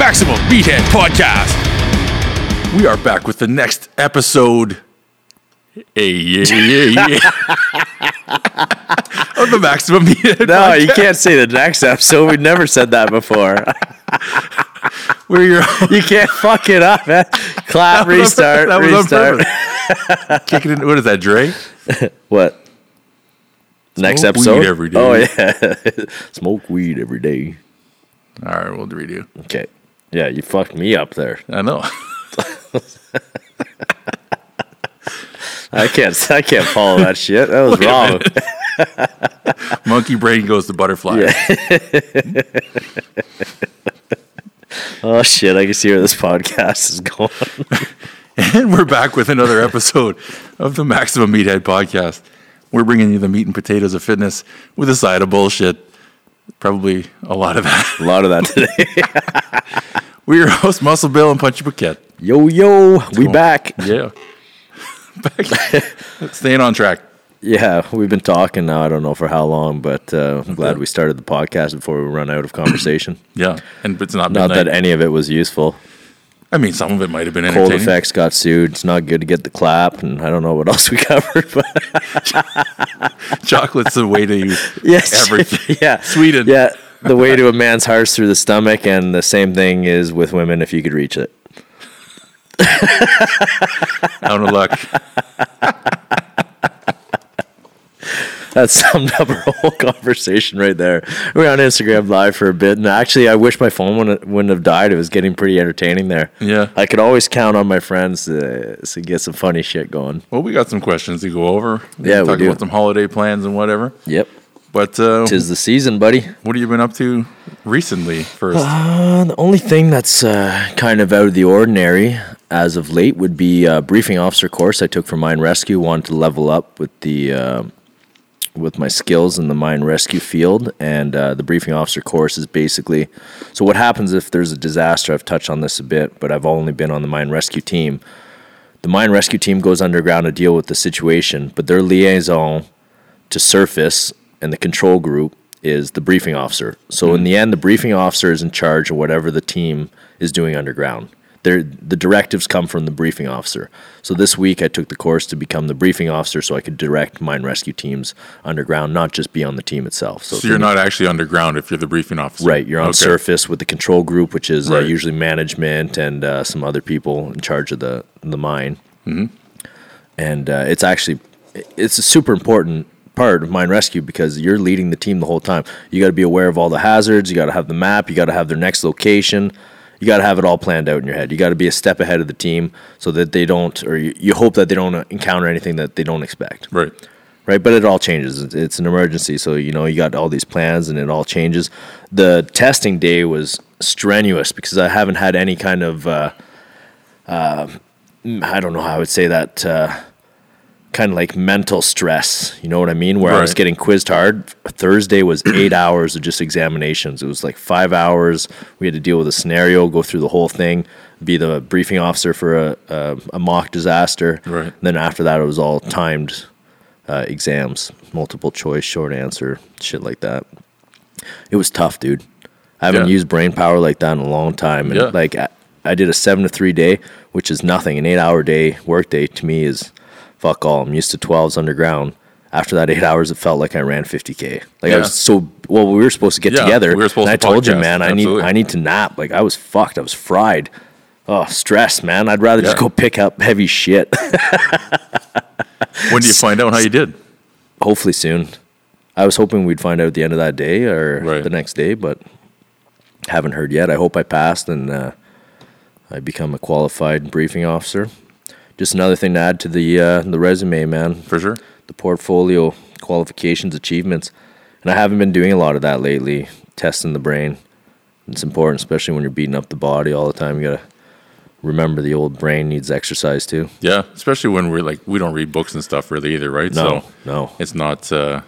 Maximum Meathead Podcast. We are back with the next episode. Hey, yeah, yeah, yeah. of the Maximum Meathead No, Podcast. you can't say the next episode. We've never said that before. We're your You can't fuck it up, man. Clap, restart, That was on restart. purpose. Kicking in. What is that, Dre? What? Next Smoke episode? weed every oh, day. Oh yeah, smoke weed every day. All right, we'll redo. Okay. Yeah, you fucked me up there. I know. I can't. I can't follow that shit. That was wrong. Monkey brain goes to butterfly. Oh shit! I can see where this podcast is going. And we're back with another episode of the Maximum Meathead Podcast. We're bringing you the meat and potatoes of fitness with a side of bullshit. Probably a lot of that. A lot of that today. We're your host, Muscle Bill and Punchy Paquette. Yo yo, we back. Yeah. back. Staying on track. Yeah, we've been talking now. I don't know for how long, but uh, I'm glad we started the podcast before we run out of conversation. Yeah. And it's not, Not midnight. that any of it was useful. I mean, some of it might have been Cold. Effects got sued. It's not good to get the clap, and I don't know what else we covered. But Chocolate's the way to use yes, everything. yeah, Sweden. yeah. The way to a man's heart's through the stomach, and the same thing is with women if you could reach it. Out of luck. That summed up our whole conversation right there. We were on Instagram live for a bit, and actually, I wish my phone wouldn't, wouldn't have died. It was getting pretty entertaining there. Yeah. I could always count on my friends to, to get some funny shit going. Well, we got some questions to go over. Yeah, we Talk do. about some holiday plans and whatever. Yep, But uh, tis the season, buddy. what have you been up to recently first? Uh, the only thing that's uh, kind of out of the ordinary as of late would be a briefing officer course I took for mine rescue. Wanted to level up with the uh, with my skills in the mine rescue field, and uh, the briefing officer course is basically so. What happens if there's a disaster? I've touched on this a bit, but I've only been on the mine rescue team. The mine rescue team goes underground to deal with the situation, but their liaison to surface and the control group is the briefing officer. So in the end, the briefing officer is in charge of whatever the team is doing underground. The directives come from the briefing officer. So this week, I took the course to become the briefing officer, so I could direct mine rescue teams underground, not just be on the team itself. so you're not actually underground if you're the briefing officer. Right, you're on Okay. surface with the control group, which is uh, usually management and uh, some other people in charge of the the mine. Mm-hmm. And uh, it's actually it's a super important part of mine rescue because you're leading the team the whole time. You got to be aware of all the hazards. You got to have the map. You got to have their next location. You got to have it all planned out in your head. You got to be a step ahead of the team so that they don't, or you, you hope that they don't encounter anything that they don't expect Right. right? But it all changes. It's- an emergency, so you know you got all these plans, and it all changes. The testing day was strenuous because I haven't had any kind of, uh, uh, I don't know how I would say that, uh, kind of like mental stress. You know what I mean? Where I was getting quizzed hard. Thursday was eight hours of just examinations. It was like five hours. We had to deal with a scenario, go through the whole thing, be the briefing officer for a, a, a mock disaster. Right. Then after that, it was all timed uh, exams, multiple choice, short answer, shit like that. It was tough, dude. I haven't Yeah. used brain power like that in a long time, and Yeah. like I, I did a seven to three day, which is nothing. An eight hour day work day to me is fuck all. I'm used to twelves underground. After that eight hours, it felt like I ran 50k. Like I was so well. We were supposed to get Yeah, together, we were supposed and I to told you, man, I Absolutely. need I need to nap. Like I was fucked. I was fried. Oh, stress, man. I'd rather just go pick up heavy shit. When do you find out how you did? hopefully soon. I was hoping we'd find out at the end of that day or Right. the next day, but haven't heard yet. I hope I passed and uh, I become a qualified briefing officer. Just another thing to add to the uh, the resume, man. For sure. The portfolio, qualifications, achievements, and I haven't been doing a lot of that lately. Testing the brain. It's important, especially when you're beating up the body all the time. You gotta remember the old brain needs exercise too. Yeah, especially when we're like we don't read books and stuff really either, right? No, so no. it's not uh,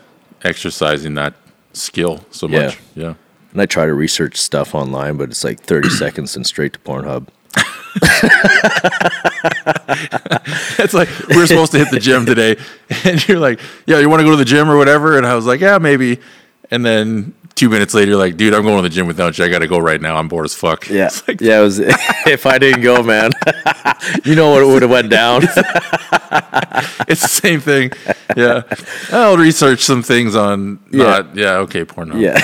exercising that skill so Yeah. much. Yeah. And I try to research stuff online, but it's like 30 seconds and straight to Pornhub. It's like we're supposed to hit the gym today, and you're like, "Yeah, you want to go to the gym or whatever?" And I was like, "Yeah, maybe." And then two minutes later, you're like, dude, I'm going to the gym without you. I got to go right now. I'm bored as fuck. Yeah, like, yeah. It was if I didn't go, man, you know what would have went down. it's the same thing. Yeah. I'll research some things on not, yeah, okay, porno. yeah,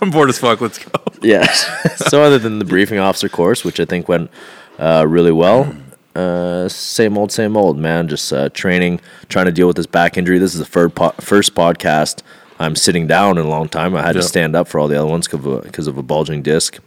I'm bored as fuck. Let's go. Yeah. so other than the briefing officer course, which I think went uh, really well, uh, same old, same old, man. Just uh, training, trying to deal with this back injury. This is the third po- first podcast I'm sitting down in a long time. I had Yeah. to stand up for all the other ones because of, a- because of a bulging disc.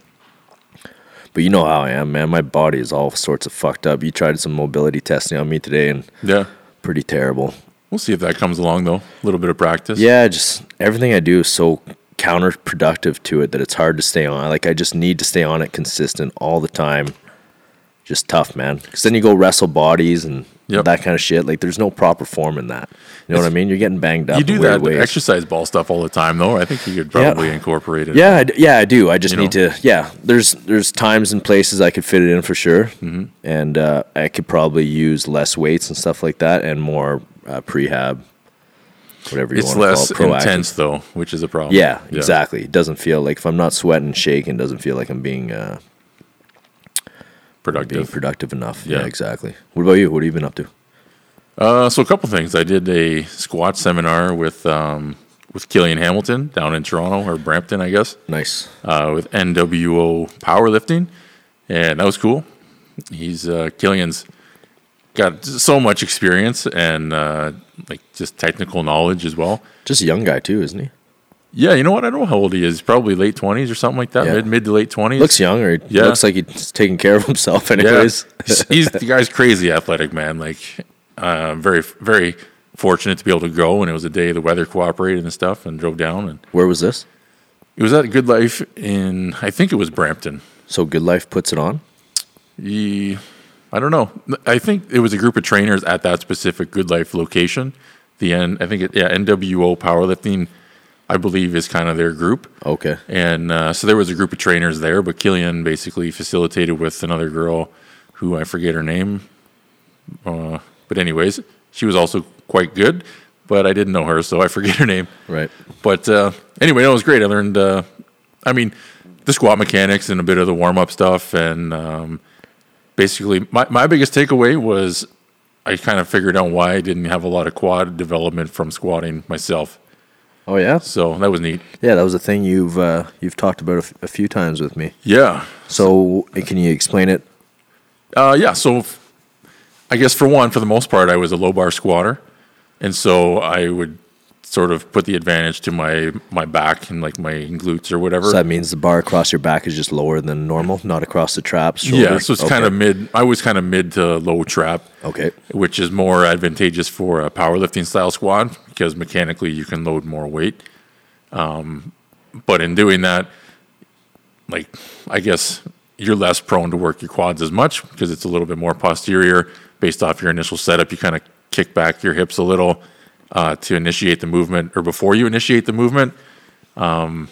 But you know how I am, man. My body is all sorts of fucked up. You tried some mobility testing on me today, and Yeah. pretty terrible. We'll see if that comes along, though. A little bit of practice. Yeah, just everything I do is so counterproductive to it that it's hard to stay on. Like I just need to stay on it consistent all the time. Just tough, man. Because then you go wrestle bodies and Yep. that kind of shit. Like there's no proper form in that. You know what I mean? You're getting banged up. You do that ways. exercise ball stuff all the time, though. I think you could probably incorporate it. Yeah, I d- yeah, I do. I just You need to. Yeah, there's there's times and places I could fit it in for sure, Mm-hmm. and uh, I could probably use less weights and stuff like that, and more uh, prehab, whatever you It's want to less call it. proactive. intense, though, which is a problem. Yeah, exactly. It doesn't feel like if I'm not sweating, shaking, it doesn't feel like I'm being uh, being Productive. productive enough. Yeah. Yeah. exactly. What about you? What have you been up to? Uh, so a couple things. I did a squat seminar with um, with Killian Hamilton down in Toronto or Brampton, I guess, Nice. uh, with NWO powerlifting, and that was cool. He's uh, Killian's got so much experience and uh, like just technical knowledge as well. Just a young guy too, isn't he? Yeah, you know what? I don't know how old he is. Probably late twenties or something like that. Yeah. Mid mid to late twenties. Looks young, or Yeah. looks like he's taking care of himself. Yeah, Anyways, he's, he's the guy's crazy athletic man. Like, uh, very very fortunate to be able to go. And it was a day the weather cooperated and stuff, and drove down. And where was this? it was at Good Life in I think it was Brampton. So Good Life puts it on. He, I don't know. I think it was a group of trainers at that specific Good Life location. The N, I think it, yeah, NWO powerlifting, I believe, is kind of their group. Okay. And uh, so there was a group of trainers there, but Killian basically facilitated with another girl who I forget her name. Uh, but, anyways, she was also quite good, but I didn't know her, so I forget her name. Right. But uh, anyway, no, it was great. I learned, uh, I mean, the squat mechanics and a bit of the warm up stuff. And um, basically, my, my biggest takeaway was I kind of figured out why I didn't have a lot of quad development from squatting myself. Oh yeah. So that was neat. Yeah, that was a thing you've uh, you've talked about a, f- a few times with me. Yeah. So uh, can you explain it? Uh, yeah. So f- I guess for one, for the most part, I was a low bar squatter, and so I would sort of put the advantage to my my back and like my glutes or whatever. So that means the bar across your back is just lower than normal, not across the traps. yeah. So it's Okay. kind of mid. I was kind of mid to low trap, okay. which is more advantageous for a powerlifting style squat because mechanically you can load more weight. Um, but in doing that, like I guess you're less prone to work your quads as much because it's a little bit more posterior based off your initial setup. You kind of kick back your hips a little uh, to initiate the movement or before you initiate the movement. Um,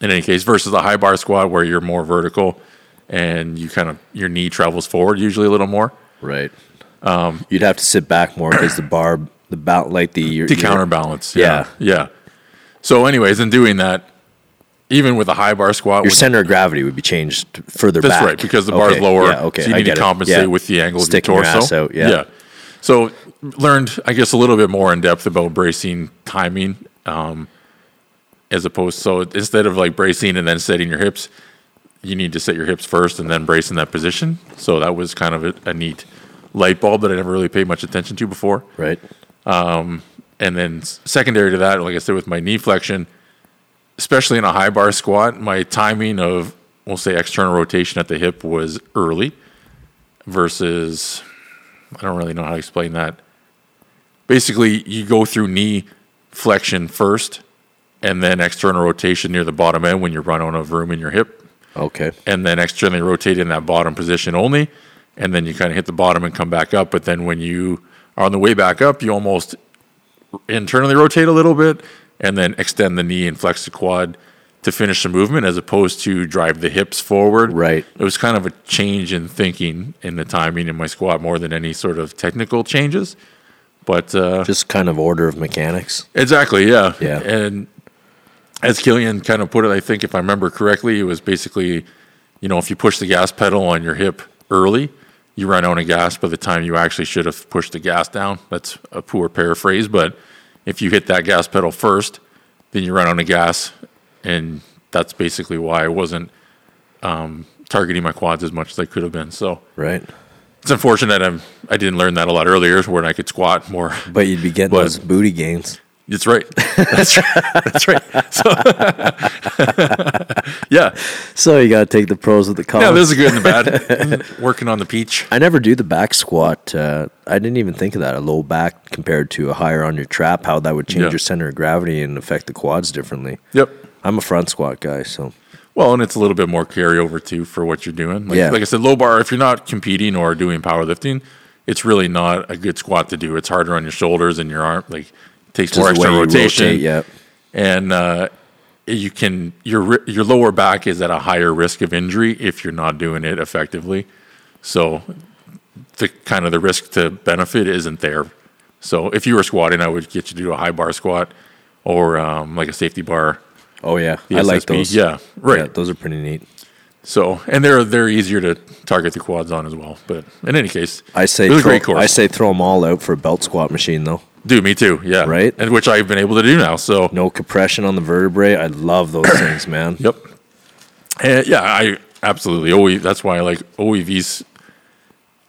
in any case, versus a high bar squat where you're more vertical and you kind of your knee travels forward usually a little more Right. Um, You'd have to sit back more because the bar, the bout, like the your, to your- counterbalance. Yeah, Yeah. yeah. So, anyways, in doing that, even with a high bar squat, Your center of gravity would be changed further That's back. right, because the bar is Okay, lower. Yeah, okay. So you need to compensate Yeah. with the angle Sticking of your your torso. ass out, yeah. So learned, I guess, a little bit more in depth about bracing timing, um, as opposed. So instead of like bracing and then setting your hips, you need to set your hips first and then brace in that position. So that was kind of a, a neat light bulb that I never really paid much attention to before. Right. And then secondary to that, like I said, with my knee flexion, especially in a high bar squat, my timing of we'll say external rotation at the hip was early versus I don't really know how to explain that. Basically, you go through knee flexion first and then external rotation near the bottom end when you run out of room in your hip Okay. and then externally rotate in that bottom position only. And then you kind of hit the bottom and come back up. But then when you are on the way back up, you almost internally rotate a little bit and then extend the knee and flex the quad to finish the movement as opposed to drive the hips forward. Right. It was kind of a change in thinking in the timing in my squat more than any sort of technical changes. But uh, Just kind of order of mechanics. exactly, yeah, Yeah. And as Killian kind of put it, I think if I remember correctly, it was basically, you know, if you push the gas pedal on your hip early, you run out of gas by the time you actually should have pushed the gas down. That's a poor paraphrase, but if you hit that gas pedal first, then you run out of gas, and that's basically why I wasn't um, targeting my quads as much as I could have been. So Right. it's unfortunate I'm, I didn't learn that a lot earlier, when I could squat more. But you'd be getting But- those booty gains. That's right. That's right. That's right. So, yeah, So you got to take the pros with the cons. yeah. There's a good and the bad. Working on the peach. I never do the back squat. Uh, I didn't even think of that. A low back compared to a higher on your trap, how that would change Yeah. your center of gravity and affect the quads differently. Yep. I'm a front squat guy, so Well, and it's a little bit more carryover too for what you're doing. Like, Yeah. like I said, low bar. If you're not competing or doing powerlifting, it's really not a good squat to do. It's harder on your shoulders and your arm. Like it takes just more extra rotation. rotate, yeah. and uh, you can your your lower back is at a higher risk of injury if you're not doing it effectively. So the kind of the risk to benefit isn't there. So if you were squatting, I would get you to do a high bar squat or um, like a safety bar. Oh yeah, I like those. Yeah, right. Yeah, those are pretty neat. So and they're they're easier to target the quads on as well. But in any case, I say throw, great course. I say throw them all out for a belt squat machine though. do me too. Yeah, Right? And which I've been able to do now. So No compression on the vertebrae. I love those things, man. Yep. And yeah, I absolutely. OE, that's why I like OEVs.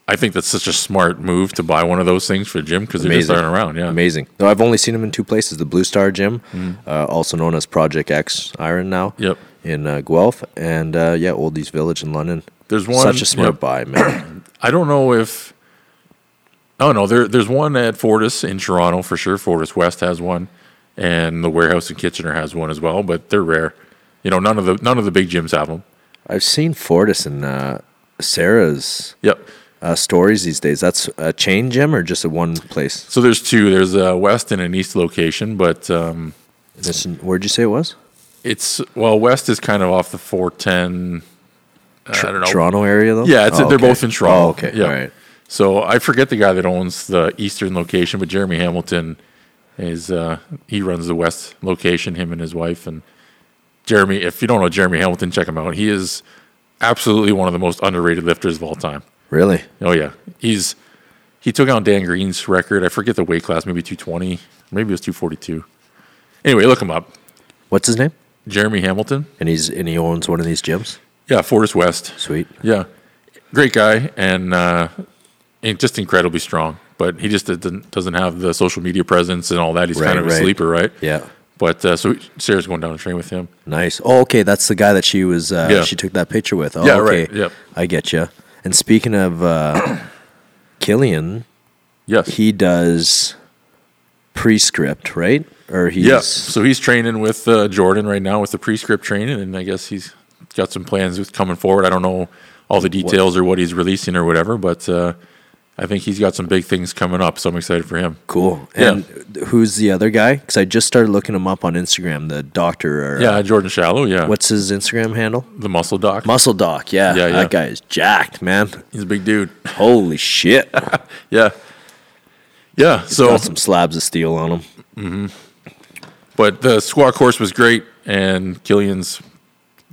I think that's such a smart move to buy one of those things for the gym because they're just aren't around. Yeah. Amazing. No, I've only seen them in two places: the Blue Star Gym, uh, also known as Project X Iron now. Yep. In uh, Guelph, and uh, yeah, Oldies Village in London. There's one. Such a smart yep. buy, man. I don't know if. Oh no, there there's one at Fortis in Toronto for sure. Fortis West has one, and the warehouse in Kitchener has one as well. But they're rare. You know, none of the none of the big gyms have them. I've seen Fortis and uh, Sarah's Yep. Uh, stories these days. That's a chain gym or just a one place? So there's two. There's a west and an east location, but um, This, where'd you say it was? it's well, west is kind of off the 410. I don't know. Toronto area though. Yeah, it's, Oh, they're okay. both in Toronto. Oh, okay, Yeah. all right. So I forget the guy that owns the eastern location, but Jeremy Hamilton is uh, he runs the west location. Him and his wife and Jeremy. If you don't know Jeremy Hamilton, check him out. He is absolutely one of the most underrated lifters of all time. Really? Oh yeah, he's he took out Dan Green's record. I forget the weight class, maybe two twenty, maybe it was two forty two. Anyway, look him up. What's his name? Jeremy Hamilton. And he's and he owns one of these gyms. Yeah, Fortis West. Sweet. Yeah, great guy and, uh, and just incredibly strong. But he just doesn't doesn't have the social media presence and all that. He's Right, kind of a sleeper, right? Yeah. But uh, so Sarah's going down to train with him. Nice. Oh, okay. That's the guy that she was. Uh, Yeah. She took that picture with. Oh, Yeah, okay. right, yep. I get you. And speaking of uh, Killian, Yes. he does prescript, right? Or he's yeah. So he's training with uh, Jordan right now with the prescript training, and I guess he's got some plans with coming forward. I don't know all the details or what he's releasing or whatever, but uh, I think he's got some big things coming up. So I'm excited for him. cool. Yeah. Who's the other guy? Because I just started looking him up on Instagram. The doctor. Or, Yeah, uh, Jordan Shallow. Yeah, what's his Instagram handle? the muscle doc? Muscle Doc. Yeah. Yeah, yeah. That guy is jacked, man. he's a big dude. Holy shit. Yeah, yeah. so Got some slabs of steel on him. But the squat course was great, and Killian's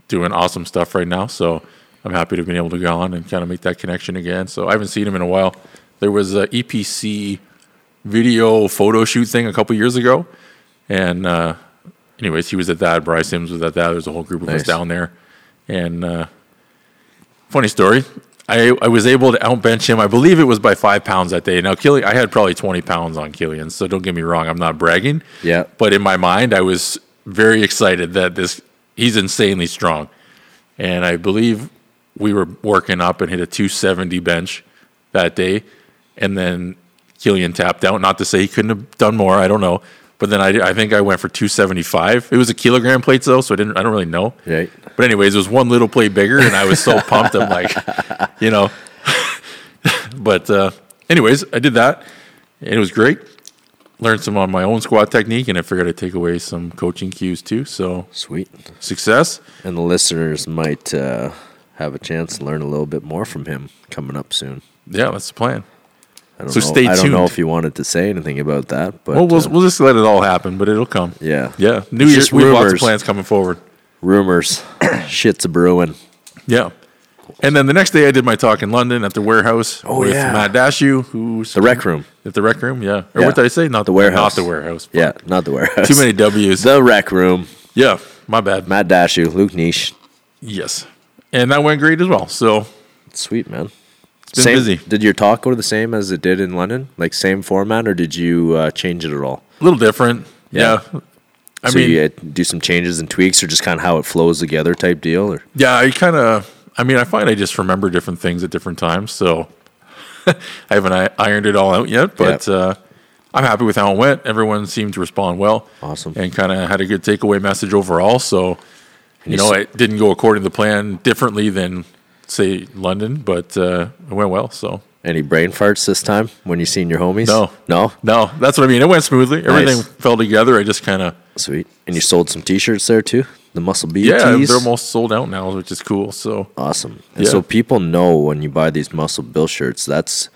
doing awesome stuff right now. So I'm happy to have been able to go on and kind of make that connection again. So I haven't seen him in a while. There was a EPC video photo shoot thing a couple years ago, and uh, anyways, he was at that. Bryce Sims was at that. There's a whole group of us down there, and uh, funny story. I, I was able to outbench him. I believe it was by five pounds that day. Now, Killian, I had probably 20 pounds on Killian, so don't get me wrong. I'm not bragging. Yeah. But in my mind, I was very excited that this he's insanely strong, and I believe we were working up and hit a 270 bench that day, and then Killian tapped out. Not to say he couldn't have done more. I don't know. But then I, I think I went for 275. It was a kilogram plate though, so I didn't. I don't really know. Right. But anyways, it was one little plate bigger, and I was so pumped. I'm like, you know. but uh, anyways, I did that. and It was great. Learned some on my own squat technique, and I figured I'd take away some coaching cues too. So Sweet. success. And the listeners might uh, have a chance to learn a little bit more from him coming up soon. Yeah, that's the plan. I don't So know. stay tuned. I don't know if you wanted to say anything about that, but Well, we'll, uh, we'll just let it all happen, but it'll come. yeah, Yeah, New It's Year's. We have lots of plans coming forward. rumors, shit's a brewing. Yeah. And then the next day, I did my talk in London at the warehouse Oh, with yeah. Matt Dashew, who's The rec room. at the rec room. Yeah, or Yeah. what did I say? Not The warehouse. Not the warehouse. Yeah, not the warehouse. Too many W's. The rec room. yeah, my bad. Matt Dashu, Luke Niche. Yes, and that went great as well. So Sweet man. been same, busy. Did your talk go the same as it did in London? Like same format, or did you uh, change it at all? a little different. Yeah. I so mean, you uh, do some changes and tweaks, or just kind of how it flows together type deal, or yeah, I kind of. I mean, I find I just remember different things at different times. So I haven't i- ironed it all out yet, but uh, I'm happy with how it went. Everyone seemed to respond well. Awesome. And kind of had a good takeaway message overall. So, you know, it didn't go according to the plan differently than, say, London, but uh, it went well. So, any brain farts this time when you seen your homies? No. no, no, that's what I mean. It went smoothly. Everything Nice. fell together. I just kind of, sweet. And you sold some T-shirts there too. The Muscle B yeah, tees. they're almost sold out now, which is cool. So, Awesome. And Yeah. so people know when you buy these Muscle Bill shirts, that's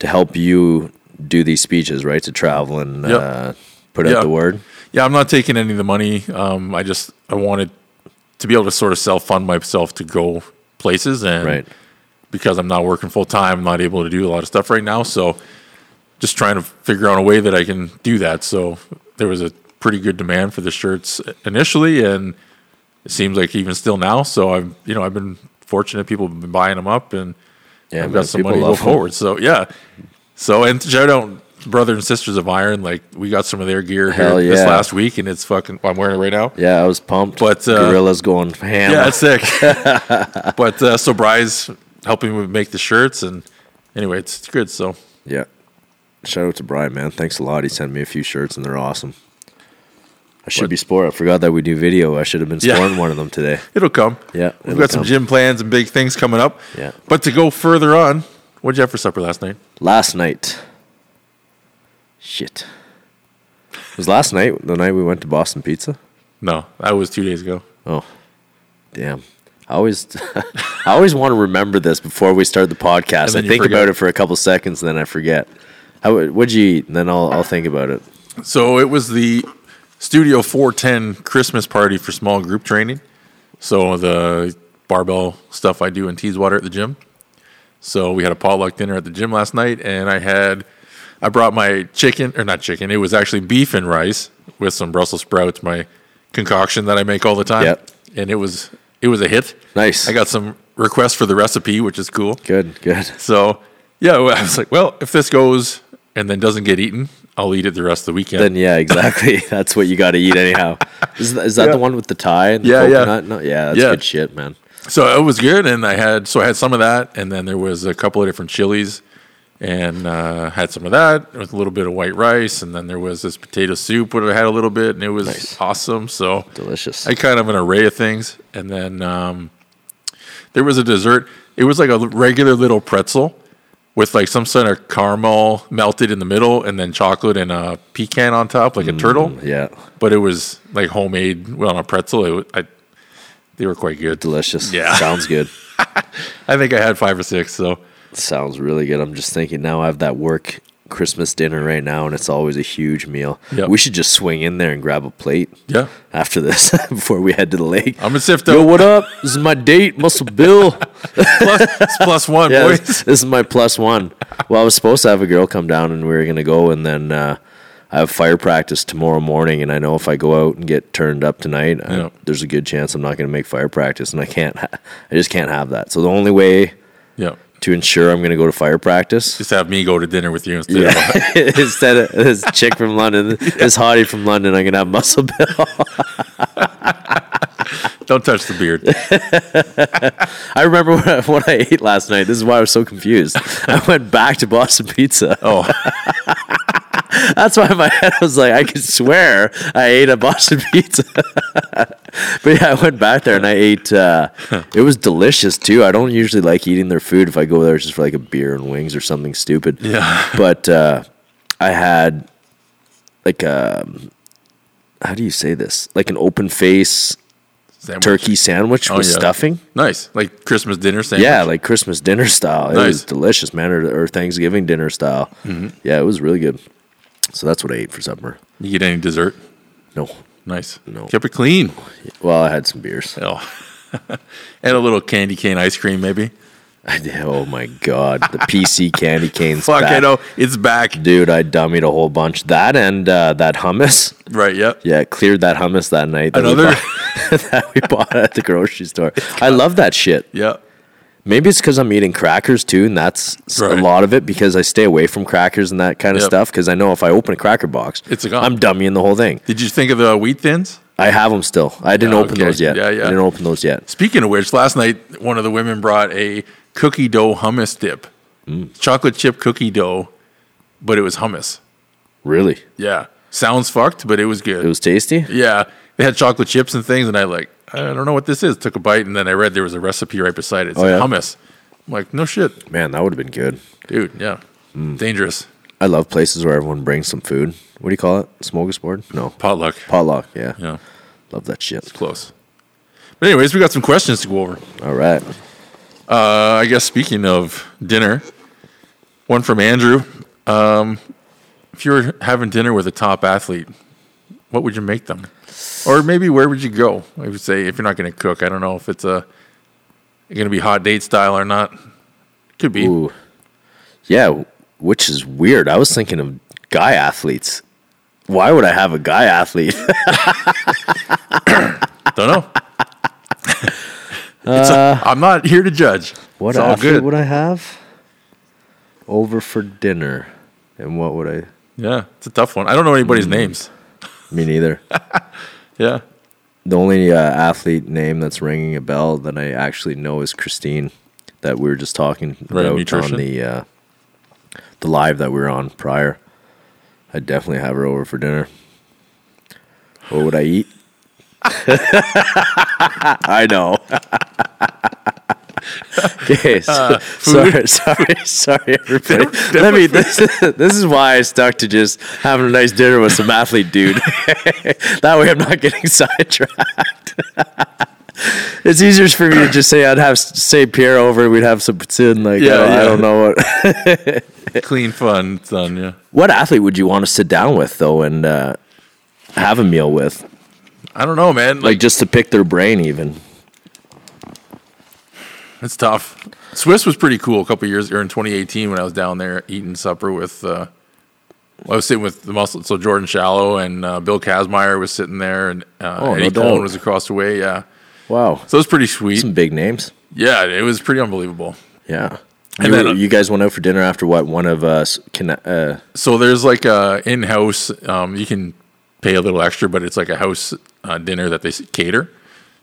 to help you do these speeches, right? To travel and Yep. uh, put Yeah. out the word. yeah, I'm not taking any of the money. Um, I just, I wanted to be able to sort of self fund myself to go places. And Right. because I'm not working full time, I'm not able to do a lot of stuff right now. So just trying to figure out a way that I can do that. So there was a pretty good demand for the shirts initially, and it seems like even still now. So I've you know I've been fortunate. People have been buying them up, and Yeah, I've got some money to go forward. So yeah. So and shout out brother and sisters of Iron. Like we got some of their gear Hell here this last week, and it's fucking. I'm wearing it right now. Yeah, I was pumped. But, uh, Gorilla's going ham. Yeah, it's sick. but uh, so Bry's helping me make the shirts, and anyway, it's, it's good. So Yeah. Shout out to Brian, man. Thanks a lot. He sent me a few shirts and they're awesome. I should What- be sport. I forgot that we do video. I should have been Yeah. sporting one of them today. it'll come. Yeah, we've it'll got some gym plans and big things coming up. Yeah. But to go further on, what'd you have for supper last night? Last night. Shit. It was last night the night we went to Boston Pizza? No, that was two days ago. Oh. Damn. I always I always want to remember this before we start the podcast. I think forget. about it for a couple seconds and then I forget. How what'd you eat? And then I'll I'll think about it. So it was the Studio 410 Christmas party for small group training. So the barbell stuff I do in Teeswater at the gym. So we had a potluck dinner at the gym last night, and I had I brought my chicken or not chicken. It was actually beef and rice with some Brussels sprouts, my concoction that I make all the time. Yep. And it was it was a hit. Nice. I got some requests for the recipe, which is cool. Good, good. So yeah, I was like, well, if this goes and then doesn't get eaten, I'll eat it the rest of the weekend. Then yeah, exactly. that's what you got to eat anyhow. Is, is that Yeah. the one with the tie and the Yeah, yeah. coconut? No, yeah, that's Yeah. good shit, man. So it was good, and I had so I had some of that, and then there was a couple of different chilies, and uh, had some of that with a little bit of white rice, and then there was this potato soup, what I had a little bit, and it was Nice. awesome. So Delicious. I kind of an array of things, and then um, there was a dessert. It was like a regular little pretzel with like some sort of caramel melted in the middle, and then chocolate and a pecan on top, like a turtle. yeah, But it was like homemade, well, on a pretzel. It, I, they were quite good. delicious. Yeah. sounds good. I think I had five or six. So Sounds really good. I'm just thinking now I have that work Christmas dinner right now, and it's always a huge meal. Yep. We should just swing in there and grab a plate yeah, after this before we head to the lake. I'm gonna sift Yo, out what up? This is my date, Muscle Bill. plus, it's plus one, yeah, boys. this, this is my plus one. Well, I was supposed to have a girl come down, and we were gonna go, and then uh, I have fire practice tomorrow morning, and I know if I go out and get turned up tonight, I- there's a good chance I'm not gonna make fire practice, and I can't. Ha- I just can't have that. So the only way Yeah, to ensure I'm gonna go to fire practice just have me go to dinner with you instead. Of, Instead of this chick from London, this hottie from London, I'm gonna have Muscle Bill. don't touch the beard. I remember what I, what I ate last night. This is why I was so confused. I went back to Boston Pizza. Oh, That's why my head was like, I could swear I ate a Boston Pizza. but yeah, I went back there and I ate. Uh, it was delicious too. I don't usually like eating their food if I go there just for like a beer and wings or something stupid. Yeah. But uh, I had like a how do you say this? Like an open face Sandwich. turkey sandwich Oh, with yeah. stuffing. Nice, like Christmas dinner sandwich. Yeah, like Christmas dinner style. It was Nice. Mm-hmm. delicious, man, or, or Thanksgiving dinner style. Yeah, it was really good. So that's what I ate for supper. you get any dessert? No, Nice. No. Kept it clean. well, I had some beers. Oh. and a little candy cane ice cream, maybe. I oh my god, the PC candy canes. Fuck, back. I know it's back. dude. I dummied a whole bunch. That and uh, that hummus. Right. Yep. Yeah, cleared that hummus that night. That Another- we bought, that we bought at the grocery store. I love that shit. Yeah. Maybe it's because I'm eating crackers too, and that's Right. a lot of it because I stay away from crackers and that kind of Yep. stuff. Because I know if I open a cracker box, It's a. I'm dummying the whole thing. Did you think of the wheat thins? I have them still. I didn't open okay. those yet. Yeah, yeah. I didn't open those yet. Speaking of which, last night one of the women brought a cookie dough hummus dip, Mm. chocolate chip cookie dough, but it was hummus. Really, Yeah, sounds fucked, but it was good. it was tasty. yeah, they had chocolate chips and things, and I like I don't know what this is. Took a bite, and then I read there was a recipe right beside it. It's Oh, like yeah? hummus. I'm like, no shit, Man, that would have been good. dude. Yeah, Mm. dangerous I love places where everyone brings some food. What do you call it? Smorgasbord? No, potluck. potluck. Yeah, Yeah, love that shit. It's close. But anyways, we got some questions to go over. All right. Uh, I guess speaking of dinner, one from Andrew. Um, if you were having dinner with a top athlete, what would you make them? Or maybe where would you go? I would say if you're not going to cook, I don't know if it's a going to be hot date style or not. Could be. Ooh. Yeah, which is weird. I was thinking of guy athletes. Why would I have a guy athlete? Don't know. It's a- I'm not here to judge. Uh, what it's all good. would I have over for dinner? And what would I? yeah, it's a tough one. I don't know anybody's Hmm. names. Me neither. Yeah. the only uh, athlete name that's ringing a bell that I actually know is Christine, that we were just talking Right, about nutrition. on the uh, the live that we were on prior. I'd definitely have her over for dinner. What would I eat? I know. okay, so, Uh, sorry, sorry, sorry, everybody. Let me. This, this is why I stuck to just having a nice dinner with some athlete dude. that way, I'm not getting sidetracked. it's easier for me to just say I'd have say Pierre over. We'd have some poutine. Like, Yeah, uh, I don't know what. Clean fun. Done. Yeah. what athlete would you want to sit down with though and uh, have a meal with? I don't know, man. Like Like, just to pick their brain, even. It's tough. SWIS was pretty cool a couple years or in 2018 when I was down there eating supper with. Uh, I was sitting with the muscle. So Jordan Shallow and uh, Bill Kazmaier was sitting there, and uh, Oh, no Eddie doubt. Coan was across the way. Yeah, Wow, so it was pretty sweet. some big names. Yeah, it was pretty unbelievable. Yeah. And you, then, were- uh, you guys went out for dinner after what? One of us can. Uh, So there's like a in-house. Um, you can pay a little extra, but it's like a house uh, dinner that they cater,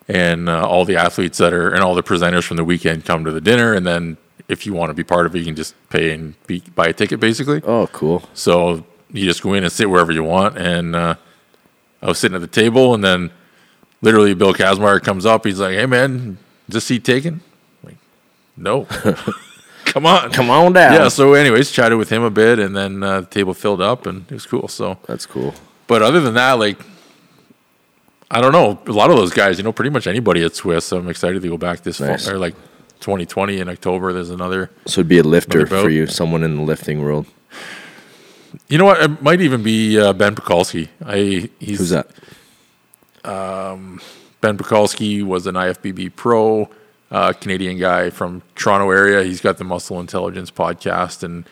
and uh, all the athletes that are and all the presenters from the weekend come to the dinner, and then if you want to be part of it, you can just pay and be, buy a ticket, basically. oh, cool. So you just go in and sit wherever you want. And uh, I was sitting at the table, and then literally Bill Kazmaier comes up. He's like, "Hey, man, is this seat taken?" I'm like, no. Come on, Come on down. Yeah. So, anyways, chatted with him a bit, and then uh, the table filled up, and it was cool. So, That's cool. but other than that, like, I don't know. A lot of those guys, you know, pretty much anybody at SWIS. I'm excited to go back this Nice. fall, or like 2020 in October. There's another. So it'd be a lifter for you, someone in the lifting world. You know what? It might even be uh, Ben Pakulski. I he's Who's that? Um, Ben Pakulski was an IFBB pro, uh, Canadian guy from Toronto area. He's got the Muscle Intelligence podcast, and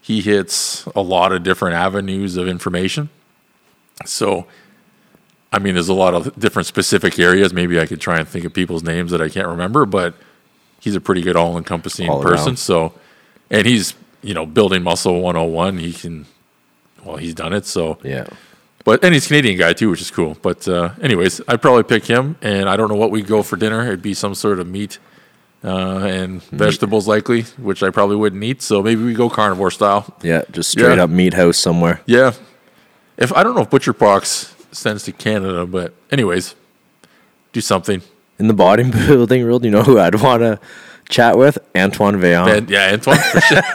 he hits a lot of different avenues of information. So, I mean, there's a lot of different specific areas. Maybe I could try and think of people's names that I can't remember, but he's a pretty good all-encompassing All person. around. So, and he's you know building muscle 101. He can, well, he's done it. So, Yeah. but and he's a Canadian guy too, which is cool. But uh, anyways, I'd probably pick him, and I don't know what we'd go for dinner. It'd be some sort of meat uh, and vegetables, likely, which I probably wouldn't eat. So maybe we go carnivore style. Yeah. Just straight Yeah. up meat house somewhere. Yeah. If I don't know if Butcher Box sends to Canada, but anyways, do something. in the bodybuilding world, you know who I'd want to chat with? Antoine Vaillant. Yeah, Antoine sure.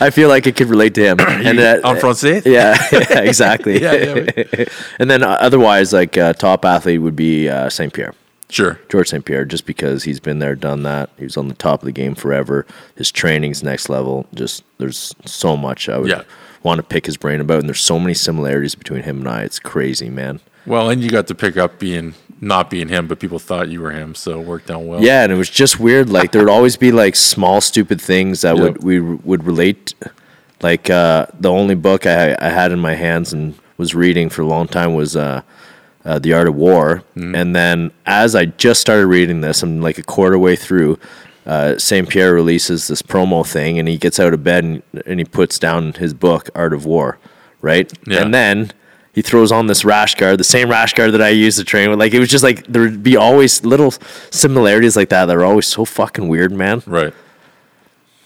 I feel like it could relate to him. and that, en français? Yeah, yeah, exactly. Yeah, yeah, and then uh, otherwise, like uh, top athlete would be uh, St. Pierre. Sure. George St. Pierre, just because he's been there, done that. He was on the top of the game forever. His training's next level. Just there's so much I would Yeah. Want to pick his brain about, and there's so many similarities between him and I. It's crazy, man. Well, and you got to pick up being not being him, but people thought you were him, so it worked out well. Yeah, and it was just weird. Like there would always be like small, stupid things that Yeah. would we would relate. Like uh, the only book I, I had in my hands and was reading for a long time was uh, uh, The Art of War. And then as I just started reading this, I'm like a quarter way through. Uh, Saint Pierre releases this promo thing, and he gets out of bed and, and he puts down his book, Art of War, right? Yeah. And then he throws on this rash guard, the same rash guard that I used to train with. Like it was just like there would be always little similarities like that that are always so fucking weird, man. Right.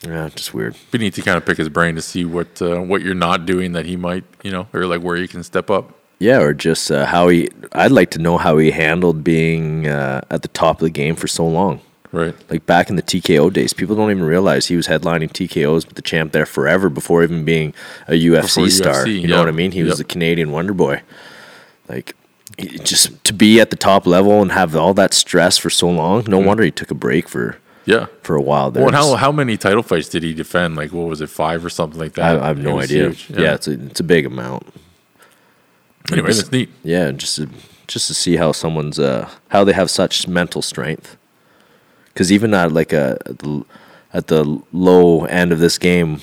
Yeah, just weird. We need to kind of pick his brain to see what uh, what you're not doing that he might, you know, or like where you can step up. Yeah, or just uh, how he. I'd like to know how he handled being uh, at the top of the game for so long. Right. Like back in the TKO days, people don't even realize he was headlining TKOs with the champ there forever before even being a UFC Before star. UFC, you know yeah. what I mean? He was the Canadian Wonder Boy. Like, just to be at the top level and have all that stress for so long. No wonder he took a break for Yeah. for a while there. Well, how how many title fights did he defend? Like, what was it, five or something like that? I have no idea. huge. Yeah, it's a it's a big amount. Anyway, that's neat. Yeah, just to, just to see how someone's uh how they have such mental strength. Because even at like a at the, low end of this game,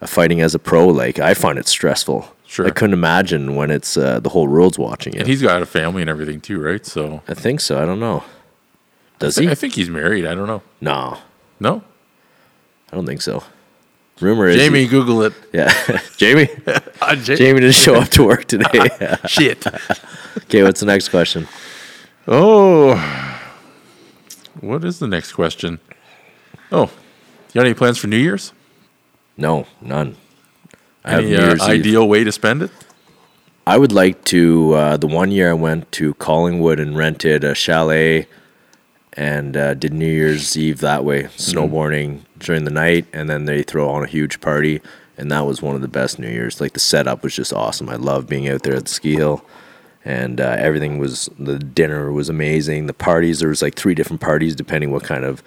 uh, fighting as a pro, like I find it stressful. Sure. I couldn't imagine when it's uh, the whole world's watching it. And he's got a family and everything too, right? So I think so. I don't know. Does I he? I think he's married. I don't know. no, No, I don't think so. Rumor is Jamie, Google it. yeah, Jamie. Uh, Ja- Jamie didn't show up to work today. Shit. okay, what's the next question? Oh, what is the next question? Oh, you got any plans for New Year's? No, none. I have Any New uh, ideal way to spend it? I would like to. Uh, the one year I went to Collingwood and rented a chalet and uh, did New Year's Eve that way, snowboarding during the night, and then they throw on a huge party, and that was one of the best New Year's. Like the setup was just awesome. I love being out there at the ski hill, and uh, everything was. The dinner was amazing. The parties there was like three different parties depending what kind of.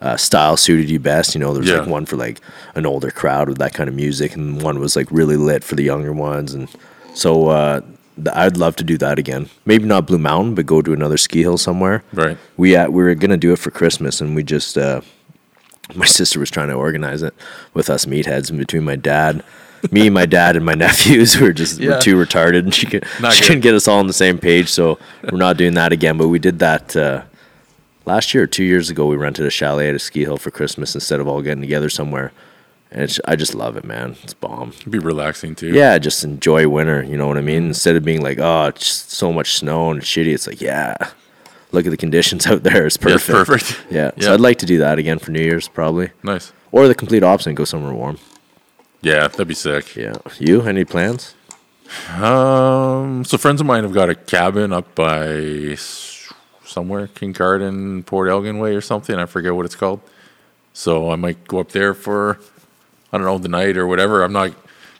Uh, style suited you best, you know. There's Yeah. like one for like an older crowd with that kind of music, and one was like really lit for the younger ones, and so uh, th- I'd love to do that again. Maybe not Blue Mountain, but go to another ski hill somewhere. Right. We uh, we were gonna do it for Christmas, and we just uh, my sister was trying to organize it with us meatheads, and between my dad, me, my dad, and my nephews, were just Yeah. we're too retarded, and she could Not she good. couldn't get us all on the same page. So we're not doing that again. But we did that uh, last year, two years ago. We rented a chalet at a ski hill for Christmas instead of all getting together somewhere. And it's, I just love it, man. It's bomb. It'd be relaxing too. Yeah, just enjoy winter. You know what I mean? Instead of being like, oh, it's so much snow and it's shitty. It's like, yeah, look at the conditions out there. It's Yeah, it's perfect. perfect. Yeah. Yeah. So I'd like to do that again for New Year's, probably, Nice. or the complete opposite go somewhere warm. Yeah, that'd be sick. Yeah. You? Any plans? Um, so friends of mine have got a cabin up by somewhere, Kincardine, Port Elgin Way or something. I forget what it's called. So I might go up there for, I don't know, the night or whatever. I'm not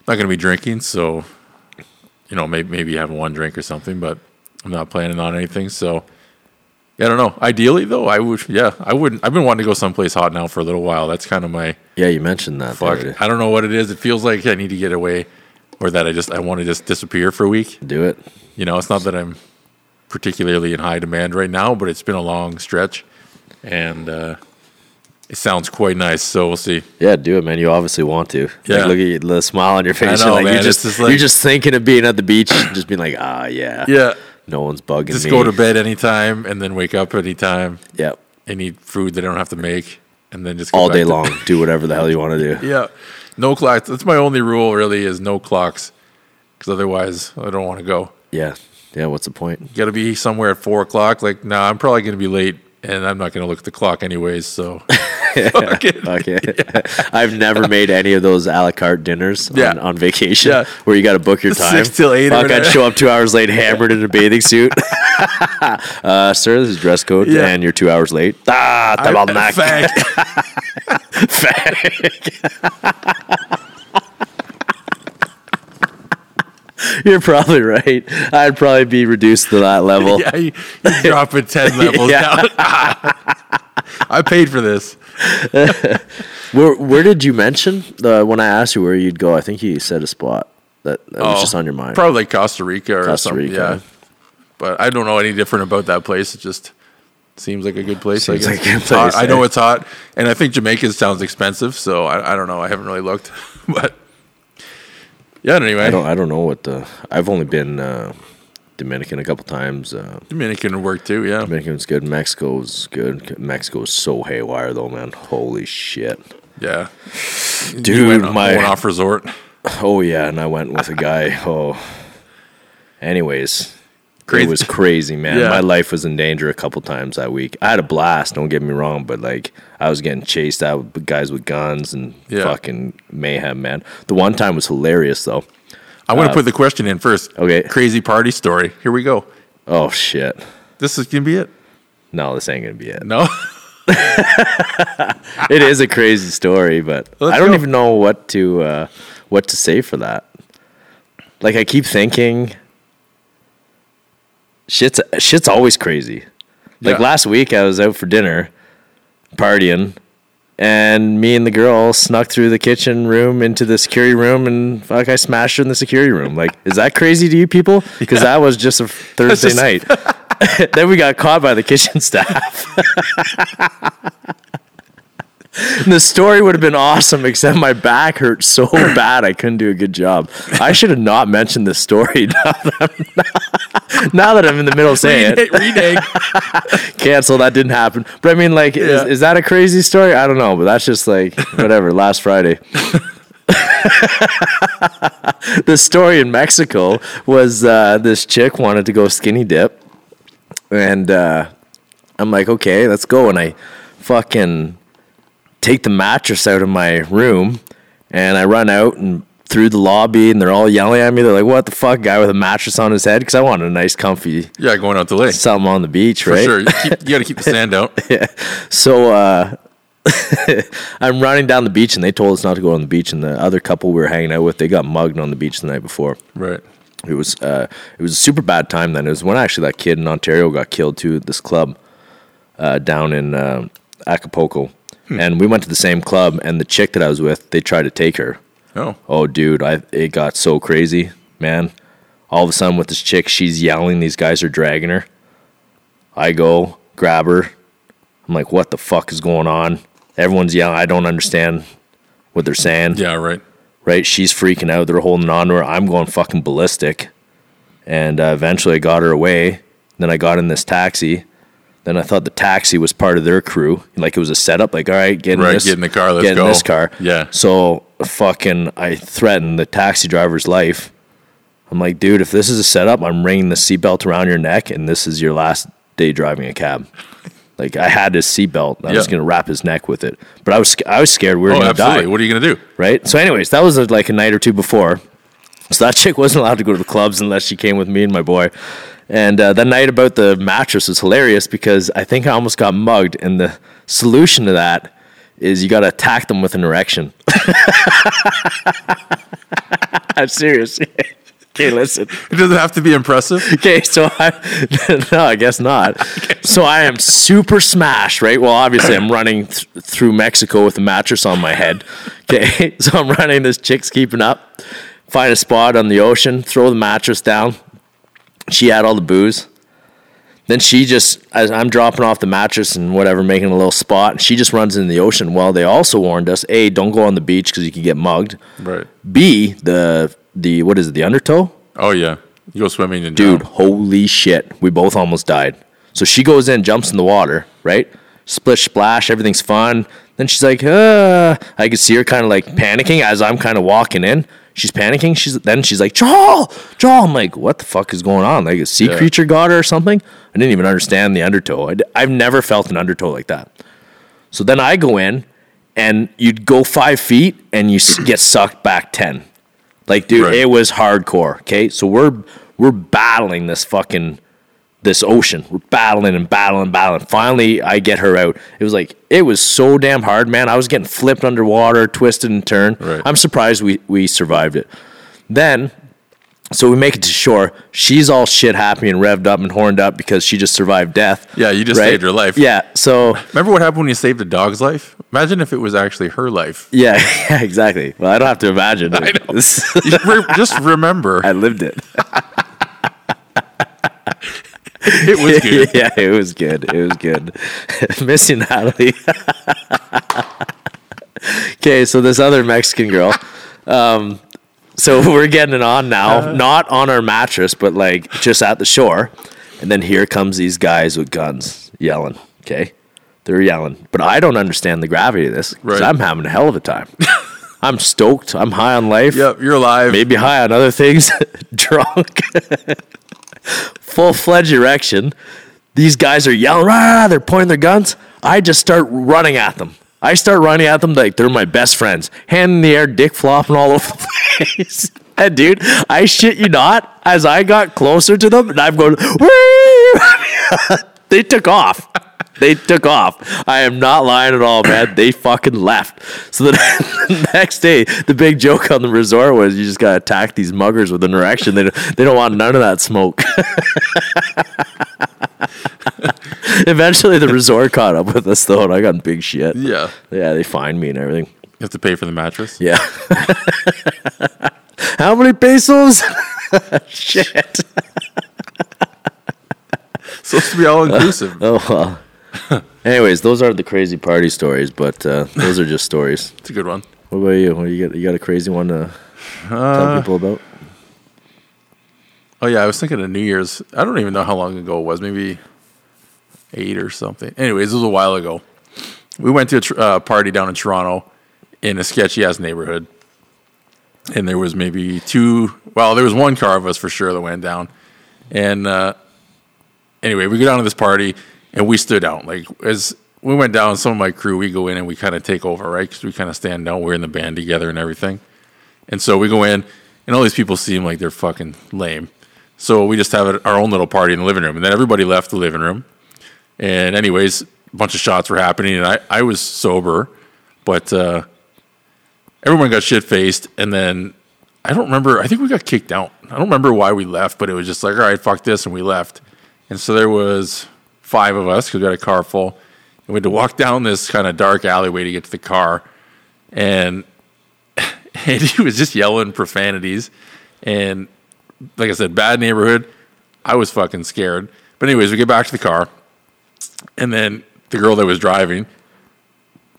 not gonna be drinking, so you know, maybe maybe having one drink or something, but I'm not planning on anything. So I don't know. Ideally though, I would. Yeah, I wouldn't. I've been wanting to go someplace hot now for a little while. That's kind of my Yeah, you mentioned that. fuck. other day. I don't know what it is. It feels like I need to get away, or that I just I want to just disappear for a week. Do it. You know, it's not that I'm particularly in high demand right now, but it's been a long stretch, and uh, it sounds quite nice. So we'll see. Yeah, do it, man. You obviously want to. Yeah. Like, look at you, the smile on your face. I know, you're like, man. You're just, just like- you're just thinking of being at the beach, just being like, ah, yeah. Yeah, No one's bugging just me. go to bed anytime, and then wake up anytime. Yep. and eat food that I don't have to make, and then just go All day long. do whatever the hell you want to do. Yeah, no clocks. That's my only rule. Really, is no clocks, because otherwise I don't want to go. Yeah. Yeah. What's the point? You got to be somewhere at four o'clock. Like, nah, I'm probably going to be late, and I'm not going to look at the clock anyways. So Fuck it. Okay. I've never made any of those a la carte dinners Yeah. on, on vacation Yeah. where you got to book your time. Six till eight Fuck, I'd show up two hours late, hammered in a bathing suit. uh, sir, this is dress code, Yeah. and you're two hours late. Ah, tabarnak. Fact. You're probably right. I'd probably be reduced to that level. yeah, you, you drop it ten levels Yeah. down. I paid for this. Where where did you mention uh, when I asked you where you'd go? I think you said a spot that, that was Oh, just on your mind. Probably like Costa Rica or Costa something. Rica. Yeah, but I don't know any different about that place. It just seems like a good place. Seems I like guess. a good It's hot. place, I know eh? it's hot, and I think Jamaica sounds expensive. So I, I don't know. I haven't really looked, but yeah. Anyway, I don't I don't know what the I've only been uh, Dominican a couple times. Uh, Dominican would work too. Yeah, Dominican's good. Mexico's good. Mexico's so haywire though, man. Holy shit. yeah. Dude, went my- going off resort. Oh yeah, and I went with a guy. Oh, anyways, Crazy. it was crazy, man. Yeah. My life was in danger a couple times that week. I had a blast. Don't get me wrong, but like I was getting chased out with guys with guns and Yeah. fucking mayhem, man. The one time was hilarious though. I want to put the question in first. Uh, okay. Crazy party story. Here we go. Oh shit. This is gonna be it. No, this ain't gonna be it. No. It is a crazy story, but Let's I don't go. even know what to uh, what to say for that. Like I keep thinking, shit's shit's always crazy. Like Yeah. last week, I was out for dinner, partying, and me and the girl snuck through the kitchen room into the security room, and fuck, I smashed her in the security room. Like, is that crazy to you people? Because that was just a Thursday just- night. then we got caught by the kitchen staff. the story would have been awesome, except my back hurt so bad I couldn't do a good job. I should have not mentioned this story. Now that I'm, now that I'm in the middle of saying it, cancel. That didn't happen. But I mean, like, is, is that a crazy story? I don't know, but that's just like whatever. last Friday. the story in Mexico was uh, this chick wanted to go skinny dip, and uh, I'm like, okay, let's go. And I fucking take the mattress out of my room, and I run out and through the lobby, and they're all yelling at me. They're like, "What the fuck, guy with a mattress on his head?" Because I wanted a nice, comfy Yeah, going out to lake. something on the beach, For right? sure. You, keep, you got to keep the sand out. yeah. So uh, I'm running down the beach, and they told us not to go on the beach. And the other couple we were hanging out with, they got mugged on the beach the night before. Right. It was uh, it was a super bad time then. It was when actually that kid in Ontario got killed too at this club uh, down in uh, Acapulco, and we went to the same club. And the chick that I was with, they tried to take her. Oh. Oh, dude, I it got so crazy, man. All of a sudden, with this chick, she's yelling. These guys are dragging her. I go grab her. I'm like, what the fuck is going on? Everyone's yelling. I don't understand what they're saying. Yeah, right. Right? She's freaking out. They're holding on to her. I'm going fucking ballistic. And uh, eventually, I got her away. Then I got in this taxi. Then I thought the taxi was part of their crew, like it was a setup. Like, all right, get in Right, this, get in the car, let's get in go. this car. Yeah. So fucking, I threatened the taxi driver's life. I'm like, dude, if this is a setup, I'm ringing the seatbelt around your neck, and this is your last day driving a cab. Like I had his seatbelt, I was gonna wrap his neck with it, but I was I was scared we were Oh, gonna absolutely. die What are you going to do? right? So, anyways, that was like a night or two before. So that chick wasn't allowed to go to the clubs unless she came with me and my boy. And uh, that night about the mattress was hilarious because I think I almost got mugged. And the solution to that is you got to attack them with an erection. I'm serious. okay, listen. It doesn't have to be impressive. Okay, so I no, I guess not. So I am super smashed, right? Well, obviously I'm running th- through Mexico with a mattress on my head. Okay, so I'm running. This chick's keeping up. Find a spot on the ocean, throw the mattress down. She had all the booze. Then she just, as I'm dropping off the mattress and whatever, making a little spot, she just runs into the ocean. Well, they also warned us: A, don't go on the beach because you can get mugged. Right. B, the the what is it, the undertow? Oh, yeah. You go swimming and Dude, drown. holy shit. We both almost died. So she goes in, jumps in the water, right? Splish splash, everything's fun. Then she's like, uh, I could see her kind of like panicking as I'm kind of walking in. She's panicking. She's then she's like, Joel, Joel. I'm like, what the fuck is going on? Like a sea Yeah. creature got her or something? I didn't even understand the undertow. i d- I've never felt an undertow like that. So then I go in, and you'd go five feet and you s- get sucked back ten. Like, dude, Right. it was hardcore. Okay, so we're we're battling this fucking this ocean. We're battling and battling and battling. Finally, I get her out. It was like it was so damn hard, man. I was getting flipped underwater, twisted and turned. Right. I'm surprised we we survived it. Then, so we make it to shore. She's all shit happy and revved up and horned up because she just survived death. Yeah, you just saved her life. Yeah. So Remember what happened when you saved a dog's life? Imagine if it was actually her life. yeah, yeah, exactly. Well, I don't have to imagine. I know. Just remember, I lived it. it was good. yeah, it was good. It was good. Missing Natalie. okay, so this other Mexican girl. Um, so we're getting it on now, not on our mattress, but like just at the shore. And then here comes these guys with guns yelling. Okay, they're yelling, but I don't understand the gravity of this 'cause Right. I'm having a hell of a time. I'm stoked. I'm high on life. Yep, you're alive. maybe high on other things, drunk, full fledged erection. These guys are yelling, rah, they're pointing their guns. I just start running at them. I start running at them like they're my best friends, hand in the air, dick flopping all over the place. And dude, I shit you not, as I got closer to them, and I'm going, they took off. They took off. I am not lying at all, man. They fucking left. So the, the next day, the big joke on the resort was you just gotta attack these muggers with an erection. They don't, they don't want none of that smoke. Eventually, the resort caught up with us though, and I got in big shit. yeah, Yeah, they fined me and everything. you have to pay for the mattress. Yeah. How many pesos? shit. supposed to be all inclusive. Oh well. Anyways, those are the crazy party stories, but uh, those are just stories. It's a good one. What about you? What you got? You got a crazy one to tell people about? Oh yeah, I was thinking of New Year's. I don't even know how long ago it was. Maybe eight or something. Anyways, it was a while ago. We went to a tr- uh, party down in Toronto in a sketchy ass neighborhood, and there was maybe two. Well, there was one car of us for sure that went down, and uh, anyway, we go down to this party and we stood out. Like as we went down, some of my crew, we go in and we kind of take over, right? Because we kind of stand down. We're in the band together and everything. And so we go in, and all these people seem like they're fucking lame. So we just have our own little party in the living room. And then everybody left the living room. And, anyways, a bunch of shots were happening, and I, I was sober, but uh, everyone got shit faced. And then I don't remember, I think we got kicked out. I don't remember why we left, but it was just like, all right, fuck this. And we left. And so there was five of us because we had a car full. And we had to walk down this kind of dark alleyway to get to the car. And and he was just yelling profanities. And like I said, bad neighborhood. I was fucking scared. But anyways, we get back to the car, and then the girl that was driving,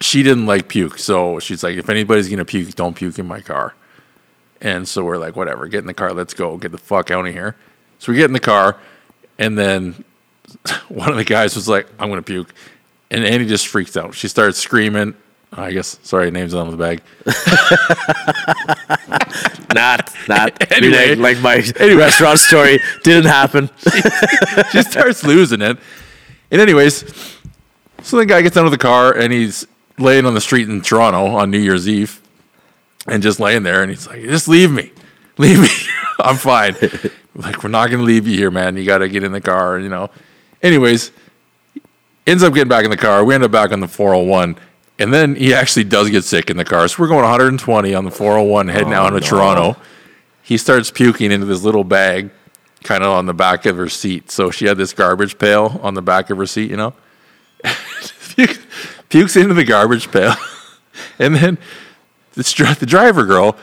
she didn't like puke. So she's like, if anybody's gonna puke, don't puke in my car. And so we're like, whatever, get in the car, let's go, get the fuck out of here. So we get in the car, and then one of the guys was like, I'm gonna puke. And Annie just freaks out. She starts screaming. I guess, sorry, name's on the bag. Not, not. Anyway. like, like my Anyway. restaurant story didn't happen. she starts losing it. And anyways, so the guy gets out of the car and he's laying on the street in Toronto on New Year's Eve and just laying there and he's like, just leave me. Leave me. I'm fine. like, we're not going to leave you here, man. You got to get in the car, you know. Anyways, ends up getting back in the car. We end up back on the 401. And then he actually does get sick in the car. So we're going 120 on the 401 heading oh, out into Toronto. He starts puking into this little bag kind of on the back of her seat. So she had this garbage pail on the back of her seat, you know? Pukes into the garbage pail. and then the, the driver girl,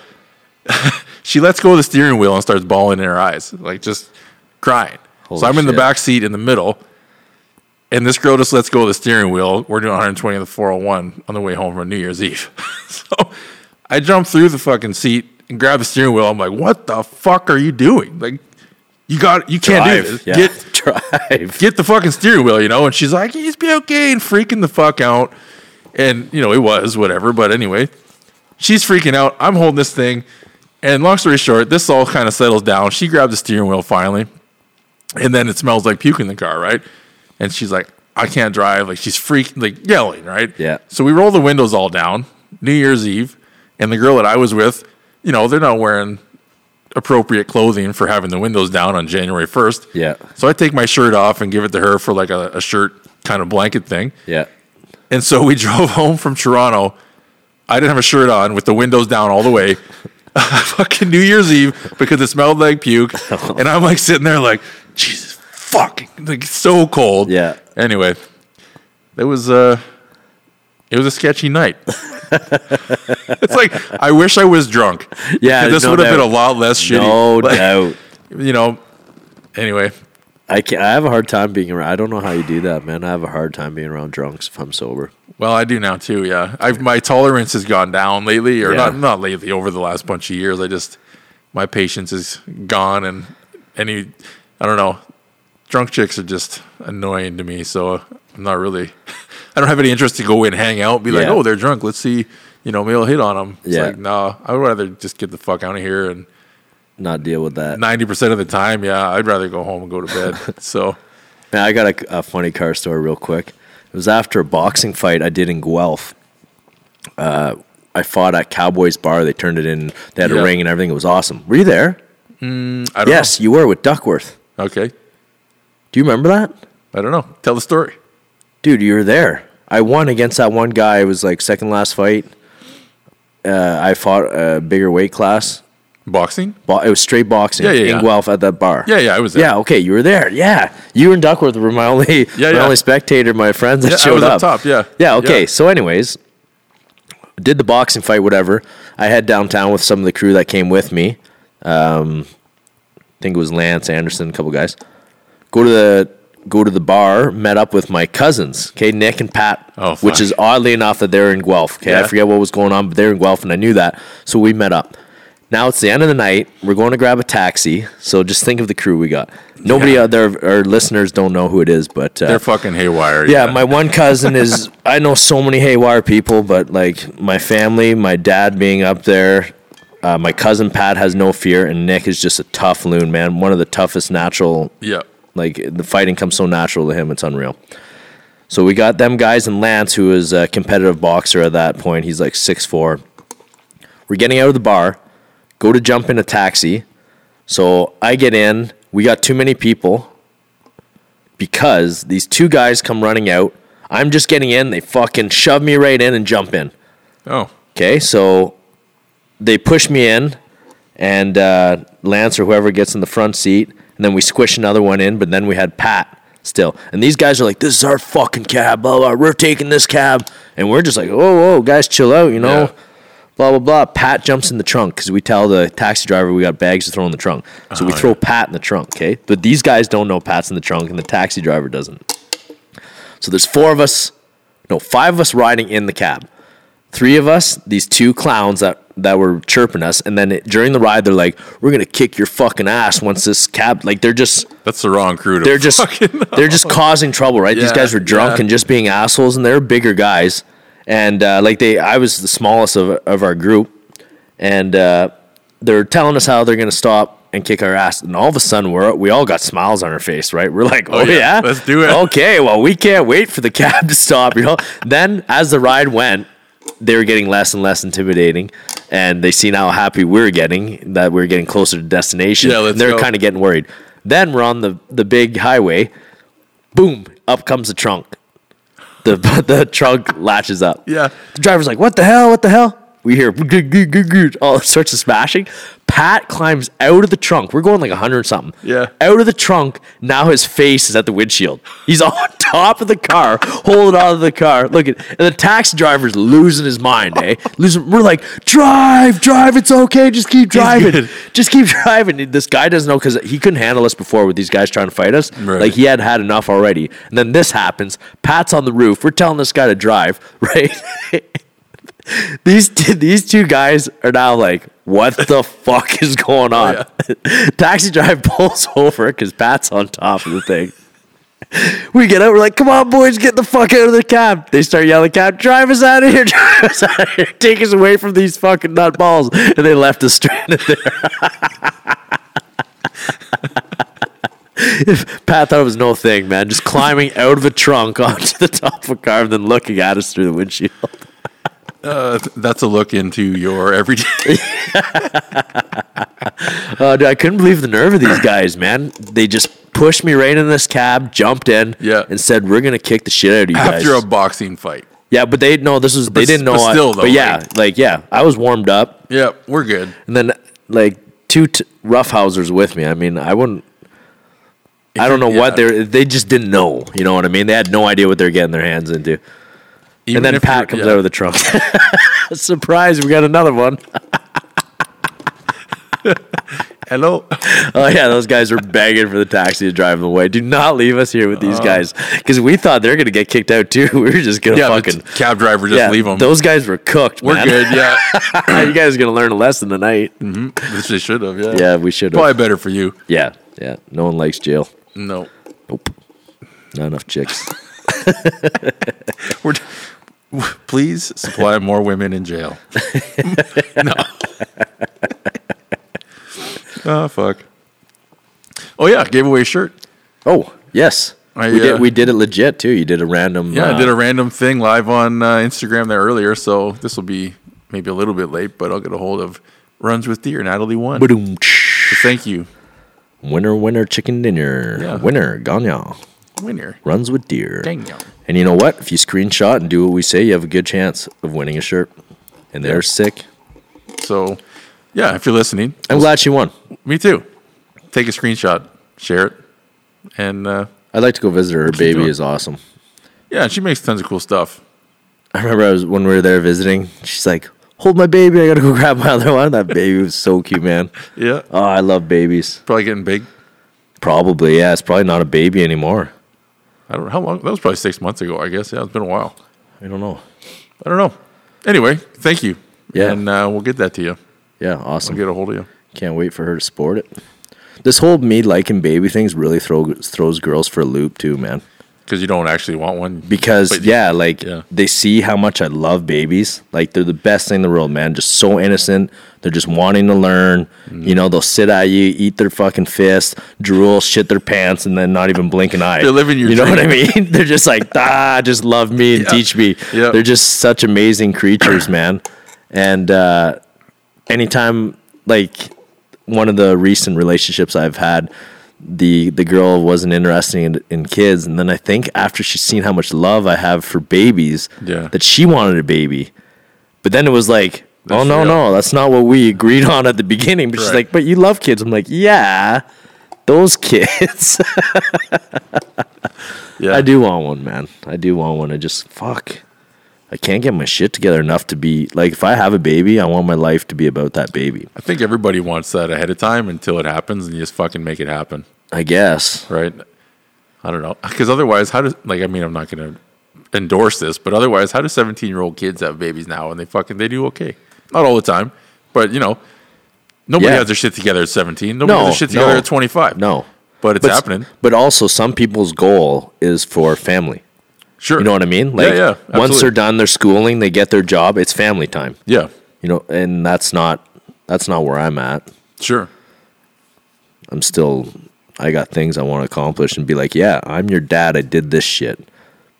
she lets go of the steering wheel and starts bawling in her eyes, like just crying. Holy so I'm in the back seat in the middle. And this girl just lets go of the steering wheel. We're doing 120 on the 401 on the way home from New Year's Eve. so I jump through the fucking seat and grab the steering wheel. I'm like, what the fuck are you doing? Like, you got, you can't do this. Yeah. Get, drive. get the fucking steering wheel, you know? And she's like, he's be okay, and freaking the fuck out. And, you know, it was, whatever. But anyway, she's freaking out. I'm holding this thing. And long story short, this all kind of settles down. She grabs the steering wheel finally. And then it smells like puke in the car, right? And she's like, I can't drive. Like she's freaking, like yelling, right? Yeah. So we roll the windows all down, New Year's Eve, and the girl that I was with, you know, they're not wearing appropriate clothing for having the windows down on January 1st. Yeah. So I take my shirt off and give it to her for like a, a shirt kind of blanket thing. Yeah. And so we drove home from Toronto. I didn't have a shirt on with the windows down all the way. fucking New Year's Eve because it smelled like puke. And I'm like sitting there like, Jesus fucking like so cold. Yeah. Anyway, it was uh it was a sketchy night. it's like I wish I was drunk. Yeah, This no would have been a lot less shitty. No Like, doubt. You know. Anyway, I can I have a hard time being around. I don't know how you do that, man. I have a hard time being around drunks if I'm sober. Well, I do now too. Yeah, I've my tolerance has gone down lately, or Yeah. not not lately. Over the last bunch of years, I just my patience is gone, and any I don't know. Drunk chicks are just annoying to me, so I'm not really. I don't have any interest to go in, hang out, be like, Yeah. oh, they're drunk. Let's see, you know, maybe I'll hit on them. It's Yeah. like, no, I would rather just get the fuck out of here. And Not deal with that. ninety percent of the time, yeah, I'd rather go home and go to bed. so Man, I got a, a funny car story real quick. It was after a boxing fight I did in Guelph. Uh, I fought at Cowboys Bar. They turned it in. They had Yeah. a ring and everything. It was awesome. Were you there? I don't Yes, you were with Duckworth. Okay, Do you remember that? I don't know. Tell the story. Dude, you were there. I won against that one guy. It was like second last fight. Uh, I fought a bigger weight class. Boxing? Bo- it was straight boxing Yeah, yeah, in yeah. Guelph at that bar. Yeah, yeah, I was there. Yeah, okay, you were there. Yeah, you and Duckworth were my only, Yeah, my yeah. only spectator. My friends that Yeah, I showed was up. top, yeah. yeah. Okay, so anyways, did the boxing fight, whatever. I head downtown with some of the crew that came with me. Um, I think it was Lance Anderson, a couple guys. Go to the go to the bar. Met up with my cousins, okay, Nick and Pat. Oh, which is oddly enough that they're in Guelph. Okay, I forget what was going on, but they're in Guelph, and I knew that, so we met up. Now it's the end of the night. We're going to grab a taxi. So just think of the crew we got. Nobody Yeah. out there, our listeners don't know who it is, but uh, They're fucking haywire. yeah, my one cousin is. I know so many haywire people, but like my family, my dad being up there, uh, my cousin Pat has no fear, and Nick is just a tough loon, man. One of the toughest natural. yeah. Like the fighting comes so natural to him, it's unreal. So we got them guys and Lance, who is a competitive boxer at that point. He's like six four. We're getting out of the bar, go to jump in a taxi. So I get in. We got too many people because these two guys come running out. I'm just getting in. They fucking shove me right in and jump in. Oh, Okay, so they push me in, and uh, Lance or whoever gets in the front seat, and then we squish another one in. But then we had Pat still, and these guys are like, "This is our fucking cab, blah blah. We're taking this cab," and we're just like, "Oh, whoa, guys, chill out," you know. Yeah. Blah blah blah. Pat jumps in the trunk because we tell the taxi driver we got bags to throw in the trunk. So we Oh, throw Pat in the trunk. Okay, but these guys don't know Pat's in the trunk, and the taxi driver doesn't. So there's four of us, no, five of us riding in the cab three of us, these two clowns that that were chirping us, and then it, during the ride, they're like, "We're gonna kick your fucking ass once this cab." Like they're just that's the wrong crew. To they're just they're just causing trouble, right? These guys were drunk yeah. and just being assholes, and they're bigger guys, and uh, like they, I was the smallest of of our group, and uh, they're telling us how they're gonna stop. And kick our ass, and all of a sudden we're we all got smiles on our face, right? We're like, "Oh, yeah, yeah, let's do it." Okay, well we can't wait for the cab to stop, you know. then as the ride went, they were getting less and less intimidating, and they seen how happy we are getting that we are getting closer to destination. Yeah, and they're kind of getting worried. Then we're on the the big highway. Boom! Up comes the trunk. The the trunk latches up. Yeah. The driver's like, "What the hell? What the hell?" We hear all sorts of smashing. Pat climbs out of the trunk. We're going like a hundred something. Yeah. Out of the trunk. Now his face is at the windshield. He's on top of the car, holding on to the car. Look at and the taxi driver's losing his mind, eh? Losing. We're like, drive, drive. It's okay. Just keep driving. Just keep driving. This guy doesn't know because he couldn't handle us before with these guys trying to fight us. Right. Like he had had enough already. And then this happens. Pat's on the roof. We're telling this guy to drive, right? these t- these two guys are now like, what the fuck is going on? Taxi driver pulls over because Pat's on top of the thing. We get out. We're like, "Come on, boys, get the fuck out of the cab!" They start yelling, "Cab, drive us out of here! Drive us out of here! Take us away from these fucking nutballs!" And they left us stranded there. Pat thought it was no thing, man. Just climbing out of a trunk onto the top of a car and then looking at us through the windshield. Uh, that's a look into your everyday. Uh, dude, I couldn't believe the nerve of these guys, man. They just pushed me right in this cab, jumped in, Yeah. and said, "We're gonna kick the shit out of you guys." after a boxing fight. yeah, but they no, this was they But didn't know. but I- still, though, but yeah, like- yeah, I was warmed up, Yeah, we're good. and then like two t- roughhousers with me. I mean, I wouldn't. I don't know Yeah. what they're. They just didn't know. You know what I mean? They had no idea what they're getting their hands into. Even and then Pat comes yeah. out of the trunk. Surprise! We got another one. Hello. Oh yeah, those guys were begging for the taxi to drive them away. Do not leave us here with these uh-huh. guys because we thought they're gonna get kicked out too. We were just gonna Yeah, fucking cab driver just yeah. leave them. Those guys were cooked. we're man. good. Yeah, you guys are gonna learn a lesson tonight. Mm-hmm. which they should have. Yeah, Yeah, we should. Have. Probably better for you. Yeah, yeah. No one likes jail. No, Nope. Not enough chicks. we're. Please supply more women in jail. no. oh fuck. Oh yeah, gave away a shirt. Oh yes, I, we uh, did. We did it legit too. You did a random. Yeah, uh, I did a random thing live on uh, Instagram there earlier, so this will be maybe a little bit late, but I'll get a hold of Runs with Deer. Natalie won. So Ba-doom, tsh. thank you, Winner, winner, chicken dinner. Yeah. Winner, Ganya. Winner. Runs with deer. Dang yo. And you know what? If you screenshot and do what we say, you have a good chance of winning a shirt. And they're sick. So, yeah, if you're listening, I'm glad she won. me too. Take a screenshot, share it, and uh, I'd like to go visit her. Her baby doing. is awesome. yeah, she makes tons of cool stuff. I remember I was when we were there visiting. She's like, "Hold my baby. I gotta go grab my other one." That baby was so cute, man. Yeah, Oh, I love babies. probably getting big. Probably, yeah. It's probably not a baby anymore. I don't know how long. That was probably six months ago, I guess. Yeah, it's been a while. I don't know. I don't know. Anyway, thank you. Yeah. and uh, we'll get that to you. Yeah, awesome. Awesome. get a hold of you. Can't wait for her to sport it. This whole me liking baby things really throw, throws girls for a loop too, man. Because you don't actually want one. Because But- yeah, like yeah. they see how much I love babies. Like they're the best thing in the world, man. Just so innocent. They're just wanting to learn. Mm-hmm. You know, they'll sit at you, eat their fucking fist, drool, shit their pants, and then not even blink an eye. They're living your You know dream. what I mean? they're just like, ah, just love me and Yeah. teach me. Yeah. They're just such amazing creatures, man. And uh, anytime, like one of the recent relationships I've had, the the girl wasn't interested in, in kids, and then I think after she's seen how much love I have for babies, Yeah. that she wanted a baby. But then it was like, oh no, real. no, that's not what we agreed on at the beginning. But she's like, but you love kids. I'm like, yeah, those kids. Yeah, I do want one, man. I do want one. I just fuck. I can't get my shit together enough to be like if I have a baby, I want my life to be about that baby. I think everybody wants that ahead of time until it happens, and you just fucking make it happen, I guess. right? I don't know, because otherwise, how does like I mean, I'm not gonna endorse this, but otherwise, how do 17 year old kids have babies now and they fucking they do okay? Not all the time, but you know, nobody Yeah. has their shit together at 17. Nobody No, has their shit together no. at 25. No. but it's But happening. But also some people's goal is for family. Sure, You know what I mean? Like yeah, once absolutely. they're done their schooling, they get their job, it's family time. yeah, You know, and that's not that's not where I'm at. sure. I'm still I got things I want to accomplish and be like, yeah, I'm your dad. I did this shit.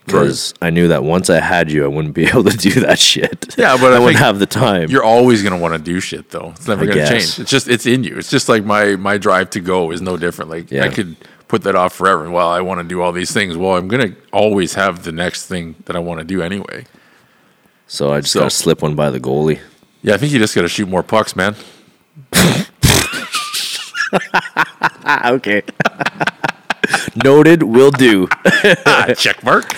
Because I knew that once I had you, I wouldn't be able to do that shit. Yeah, but I I, wouldn't have the time. You're always gonna want to do shit though. It's never I gonna guess. change. It's just it's in you. It's just like my my drive to go is no different. Like Yeah. I could put that off forever. Well, I want to do all these things. Well, I'm gonna always have the next thing that I want to do anyway. So I just So- gotta slip one by the goalie. Yeah, I think you just gotta shoot more pucks, man. Okay. Noted. Will do. ah, check mark.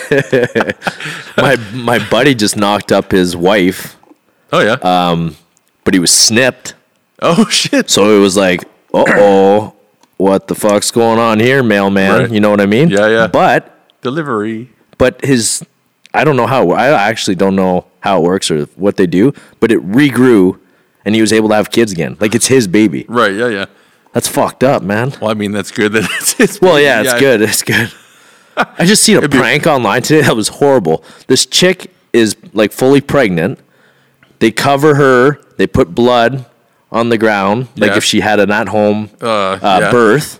my my buddy just knocked up his wife, Oh yeah. Uh, but he was snipped. oh shit. So it was like, uh oh, what the fuck's going on here, mailman? Right. You know what I mean? Yeah, yeah. But Delivery. but his, I don't know how. I actually don't know how it works or what they do. But it regrew, and he was able to have kids again. Like it's his baby. Right. Yeah. Yeah. That's fucked up, man. Well, I mean that's good. That it's, it's Well, yeah, it's good. It's good. I just seen a be- prank online today that was horrible. This chick is like fully pregnant. They cover her. They put blood on the ground, like Yeah. if she had an at-home Uh, uh, yeah. birth,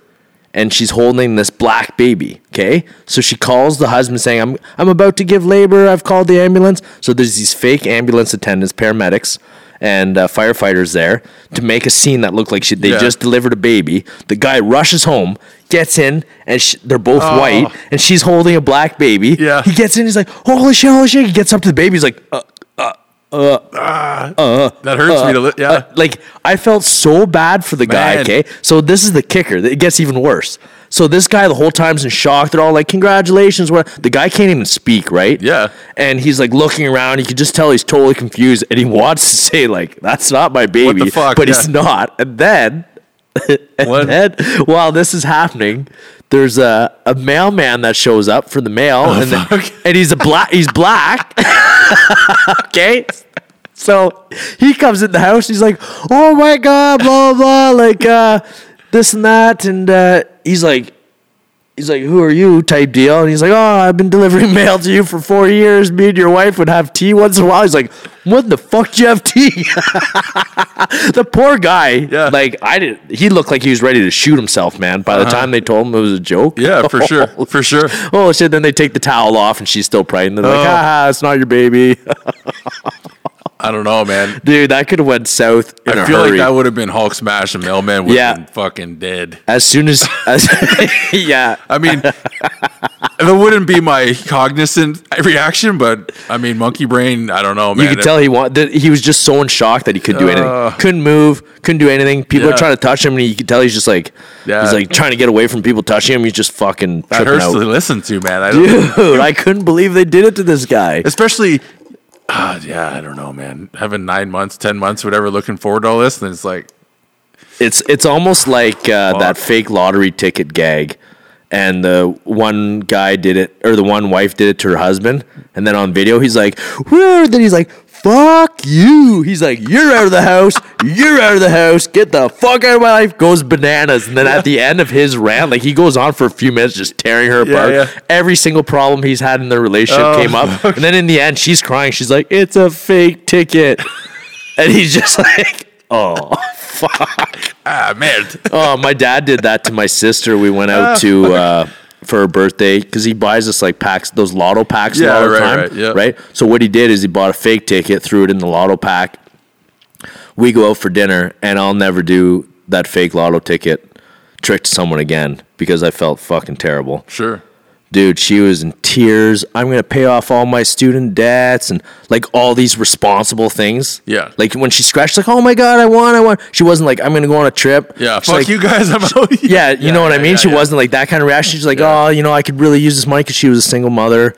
and she's holding this black baby. Okay, so she calls the husband saying, "I'm I'm about to give labor. I've called the ambulance." So there's these fake ambulance attendants, paramedics, and uh, firefighters there to make a scene that looked like she, they Yeah. just delivered a baby. The guy rushes home, gets in, and sh- they're both Oh. white, and she's holding a black baby. Yeah. he gets in, he's like, "Holy shit, holy shit!" He gets up to the baby, he's like, uh, Uh, uh, ah, that hurts me to uh, li- yeah. uh, like I felt so bad for the guy. Man. Okay, so this is the kicker. It gets even worse. So this guy the whole time's in shock. They're all like, "Congratulations!" What? The guy can't even speak, right? Yeah. And he's like looking around. You can just tell he's totally confused, and he wants to say like, "That's not my baby," fuck? but he's not. And then, and then while this is happening. There's a, a mailman that shows up for the mail, oh, and, then- Oh, and he's a black. He's black. okay. So he comes in the house. He's like, "Oh my god, blah blah, blah like uh, this and that," and uh, he's like, "He's like, who are you?" Type deal, and he's like, "Oh, I've been delivering mail to you for four years. Me and your wife would have tea once in a while." He's like, "What the fuck do you have tea?" the poor guy, Yeah. like I did. He looked like he was ready to shoot himself, man. By the time they told him it was a joke, Yeah, for sure. For sure. oh shit! Then they take the towel off, and she's still pregnant. They're like, Oh. "Ah, it's not your baby." I don't know, man. Dude, that could have went south I feel like that would have been Hulk smash and Mailman would Yeah. have been fucking dead. as soon as, as yeah, I mean, that wouldn't be my cognizant reaction, but I mean, monkey brain, I don't know, man. you could tell he want that he was just so in shock that he couldn't do anything, Uh. couldn't move, couldn't do anything. People Yeah. are trying to touch him, and you could tell he's just like, Yeah. he's like trying to get away from people touching him. He's just fucking that hurts out. to listen to, man. I Dude, I couldn't believe they did it to this guy. especially, ah, yeah, I don't know, man. Having nine months, ten months, whatever, looking forward to all this, and it's like, It's it's almost like uh, that fake lottery ticket gag, and the one guy did it, or the one wife did it to her husband, and then on video he's like, "Woo!" Then he's like, "Fuck you!" He's like, "You're out of the house. You're out of the house. Get the fuck out of my life." Goes bananas, and then at the end of his rant, like he goes on for a few minutes just tearing her Yeah, apart. yeah. Every single problem he's had in their relationship Oh, came up, and then in the end, she's crying. She's like, "It's a fake ticket," and he's just like, "Oh." Fuck. ah, man. Oh, my dad did that to my sister. We went out to uh, for her birthday because he buys us like packs, those lotto packs Yeah, all the right, time, right, yeah. right? So what he did is he bought a fake ticket, threw it in the lotto pack. We go out for dinner, and I'll never do that fake lotto ticket trick to someone again because I felt fucking terrible Sure. Dude she was in tears i'm gonna pay off all my student debts and like all these responsible things Yeah. like when she scratched like oh my god i won i won she wasn't like i'm gonna go on a trip Yeah, She's fuck like, you guys. I'm out. yeah you know what i mean yeah, she yeah. wasn't like that kind of reaction she's like Yeah. oh you know i could really use this money because she was a single mother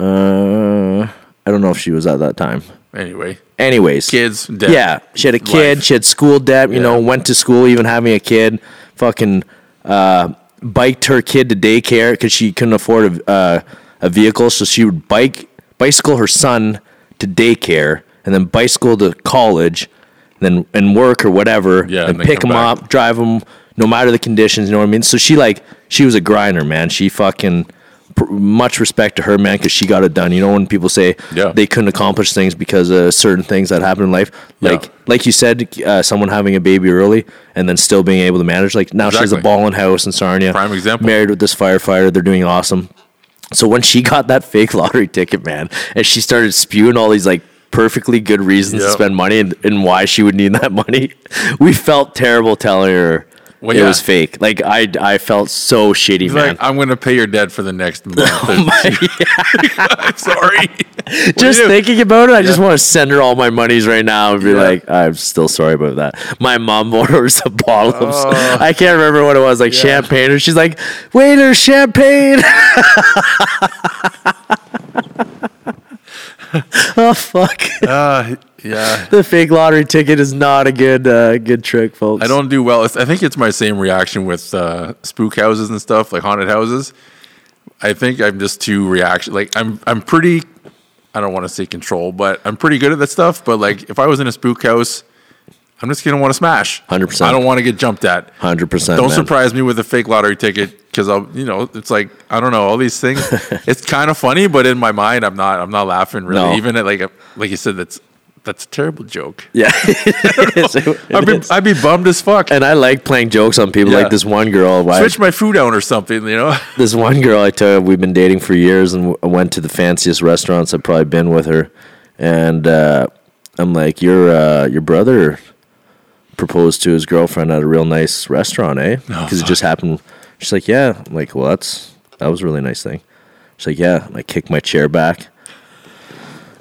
uh i don't know if she was at that time Anyway, anyways kids, dead. yeah, she had a kid. Life. She had school debt. You know, went to school even having a kid. Fucking uh, biked her kid to daycare because she couldn't afford a, uh, a vehicle, so she would bike bicycle her son to daycare and then bicycle to college, and then and work or whatever, Yeah, and and pick him back. up, drive him, no matter the conditions. You know what I mean? So she like she was a grinder, man. She fucking. Much respect to her, man, because she got it done. You know, when people say Yeah. they couldn't accomplish things because of certain things that happen in life, like Yeah. like you said, uh, someone having a baby early and then still being able to manage. Like now she has a ball in house in Sarnia. Prime example. Married with this firefighter, they're doing awesome. So when she got that fake lottery ticket, man, and she started spewing all these like perfectly good reasons to spend money and, and why she would need that money, we felt terrible telling her Well, it was fake. Like I I felt so shitty, He's man. like, I'm gonna pay your debt for the next month. Oh I'm sorry. What do just thinking about it, I just want to send her all my monies right now and be Yeah. like, I'm still sorry about that. My mom orders a bottle of, Oh. I can't remember what it was, like Yeah. champagne. And she's like, waiter, champagne. oh, fuck. Uh, yeah. the fake lottery ticket is not a good, uh, good trick, folks. I don't do well. It's- I think it's my same reaction with uh, spook houses and stuff, like haunted houses. I think I'm just too reaction. Like I'm, I'm pretty. I don't want to say control, but I'm pretty good at that stuff. But like, if I was in a spook house, I'm just gonna want to smash. 100%. I don't want to get jumped at. 100%. Don't man. surprise me with a fake lottery ticket because I'll, you know, it's like I don't know all these things. it's kind of funny, but in my mind, I'm not. I'm not laughing really. No. Even at like, a, like you said, that's That's a terrible joke. Yeah, I'd be, I'd be bummed as fuck. and I like playing jokes on people. Yeah. Like this one girl, why, Switch my food out or something, you know? this one girl I told we've been dating for years, and I went to the fanciest restaurants I've probably been with her, and uh, I'm like, your uh, your brother proposed to his girlfriend at a real nice restaurant, eh? Oh, Because it just happened. She's like, yeah. I'm like, well, that's that was a really nice thing. She's like, yeah. And I kick my chair back,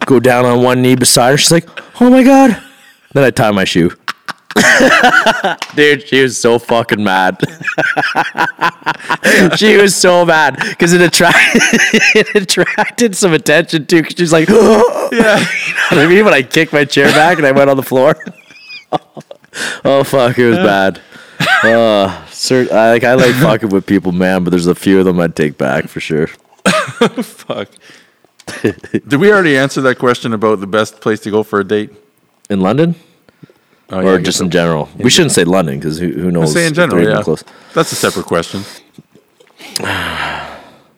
go down on one knee beside her. She's like, oh my god. Then I tie my shoe. Dude, she was so fucking mad. she was so mad because it, attract- it attracted some attention too. 'cause she's like, Yeah. you know what I mean? When I kicked my chair back and I went on the floor. oh fuck, it was bad. Uh, sir, I like I like fucking with people, man, but there's a few of them I'd take back for sure. Fuck. Did we already answer that question about the best place to go for a date? In London Oh, yeah, or just in general? We shouldn't say London because who, who knows? Say in general, yeah. Close. That's a separate question.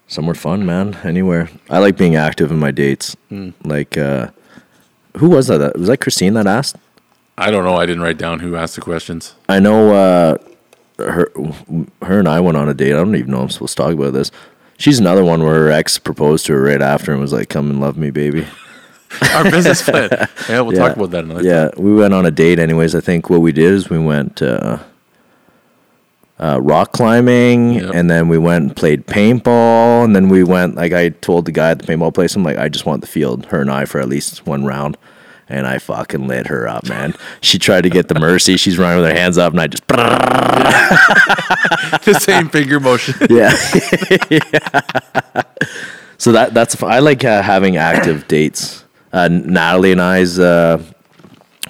Somewhere fun, man. Anywhere. I like being active in my dates. Hmm. Like, uh, who was that? Was that Christine that asked? I don't know. I didn't write down who asked the questions. I know uh, her, her and I went on a date. I don't even know I'm supposed to talk about this. She's another one where her ex proposed to her right after and was like, "Come and love me, baby." Our business plan. Yeah, we'll talk about that another Yeah, we went on a date. Anyways, I think what we did is we went uh, uh, rock climbing, Yep. and then we went and played paintball, and then we went. Like I told the guy at the paintball place, I'm like, I just want the field, her and I, for at least one round. And I fucking lit her up, man. She tried to get the mercy. She's running with her hands up, and I just the same finger motion. yeah. so that that's I like uh, having active dates. Uh, Natalie and I's uh,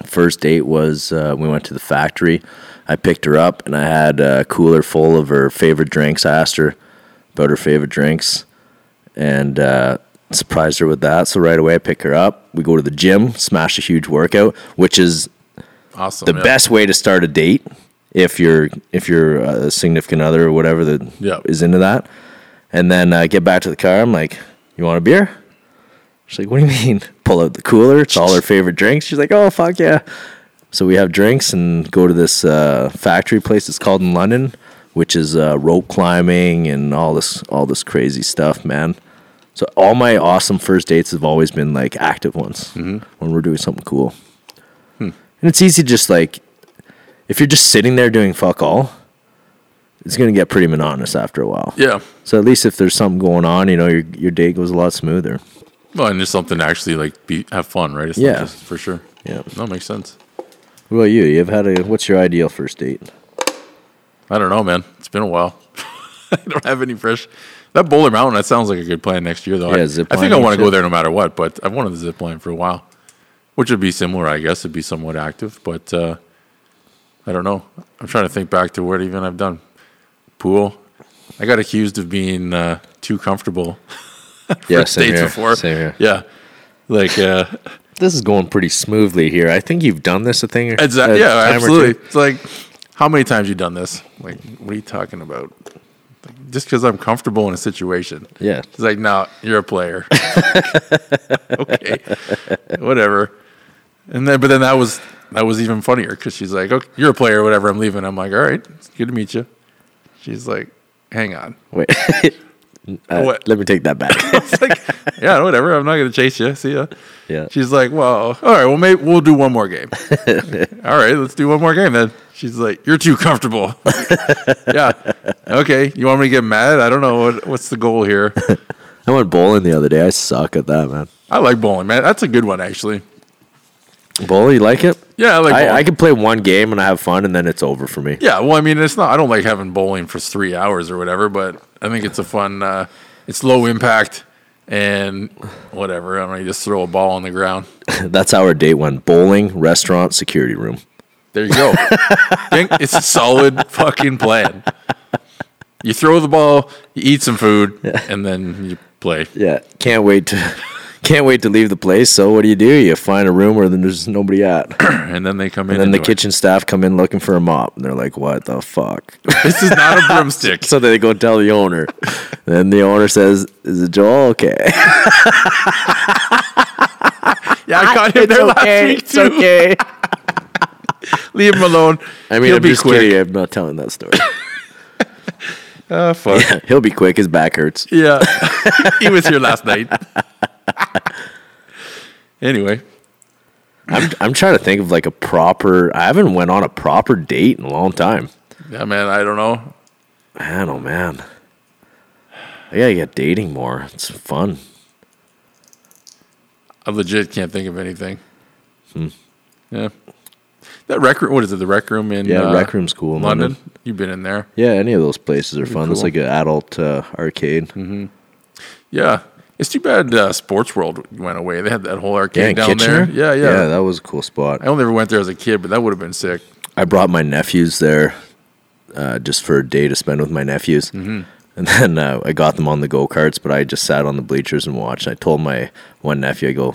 first date was uh, we went to the factory. I picked her up and I had a cooler full of her favorite drinks. I asked her about her favorite drinks and uh, surprised her with that. So right away I pick her up. We go to the gym, smash a huge workout, which is Awesome. the yeah. best way to start a date if you're if you're a significant other or whatever that is into that. And then uh, get back to the car. I'm like you want a beer? She's like what do you mean? Pull out the cooler. It's all her favorite drinks. She's like oh fuck yeah. So we have drinks and go to this uh, factory place. It's called in london which is uh, rope climbing and all this all this crazy stuff man so all my awesome first dates have always been like active ones mm-hmm. when we're doing something cool hmm. and it's easy just like if you're just sitting there doing fuck all, it's gonna get pretty monotonous after a while. Yeah. So at least if there's something going on, you know, your your day goes a lot smoother. Well, and there's something to actually like be have fun, right? It's Yeah. just for sure. Yeah. That makes sense. What about you? You've had a what's your ideal first date? I don't know, man. It's been a while. I don't have any fresh. That Boulder Mountain, that sounds like a good plan next year, though. Yeah, I, zip I think I want to go there no matter what, but I've wanted the zip line for a while, which would be similar, I guess. It'd be somewhat active, but uh, I don't know. I'm trying to think back to what even I've done. Pool. I got accused of being uh, too comfortable Yeah, for dates before. Same here. Yeah. Like, uh, This is going pretty smoothly here. I think you've done this a thing. or- exactly. a Yeah, absolutely. It's like, how many times you done this? Like, what are you talking about? Just because I'm comfortable in a situation. Yeah. It's like, no, you're a player. okay, whatever. And then, but then that was that was even funnier because she's like, "Okay, you're a player, whatever. I'm leaving." I'm like, "All right, it's good to meet you." She's like, "Hang on." Wait. Uh? Let me take that back. It's like, "Yeah, whatever. I'm not gonna chase you. See ya." yeah. She's like, "Well, all right. Well, maybe we'll do one more game." all right, let's do one more game then. She's like, "You're too comfortable." yeah. Okay. You want me to get mad? I don't know what what's the goal here. I went bowling the other day. I suck at that, man. I like bowling, man. That's a good one, actually. Bowling, you like it? Yeah, I like. bowling. I, I can play one game and I have fun, and then it's over for me. Yeah, well, I mean, it's not. I don't like having bowling for three hours or whatever, but I think it's a fun. Uh, it's low impact and whatever. I know. You just throw a ball on the ground. That's how our date went: bowling, restaurant, security room. There you go. It's a solid fucking plan. You throw the ball, you eat some food, and then you play. Yeah, can't wait to can't wait to leave the place. So what do you do? You find a room where there's nobody at, and then they come in. then and the do it. kitchen staff come in looking for a mop, and they're like, "What the fuck?" This is not a broomstick. so they go tell the owner. then the owner says, "Is it Joel? Okay." yeah, Yeah, I caught him It's there last okay. week It's too. okay. Leave him alone. I mean, He'll I'm be just quick. kidding. I'm not telling that story. Oh fuck. He'll be quick. His back hurts. Yeah. he was here last night. anyway, I'm I'm trying to think of like a proper. I haven't went on a proper date in a long time. yeah, man, I don't know. Man, oh man, I gotta get dating more. It's fun. I legit can't think of anything. Yeah. That rec room, what is it? The rec room in Yeah, uh, rec room's cool in London. London. You've been in there. Yeah, any of those places are fun. It's like an adult uh, arcade. Yeah. It's too bad uh, Sports World went away. They had that whole arcade in down Kitchener. there. Yeah, yeah. yeah, that was a cool spot. I only ever went there as a kid, but that would have been sick. I brought my nephews there uh, just for a day to spend with my nephews. Mm-hmm. And then uh, I got them on the go karts, but I just sat on the bleachers and watched. I told my one nephew, I go,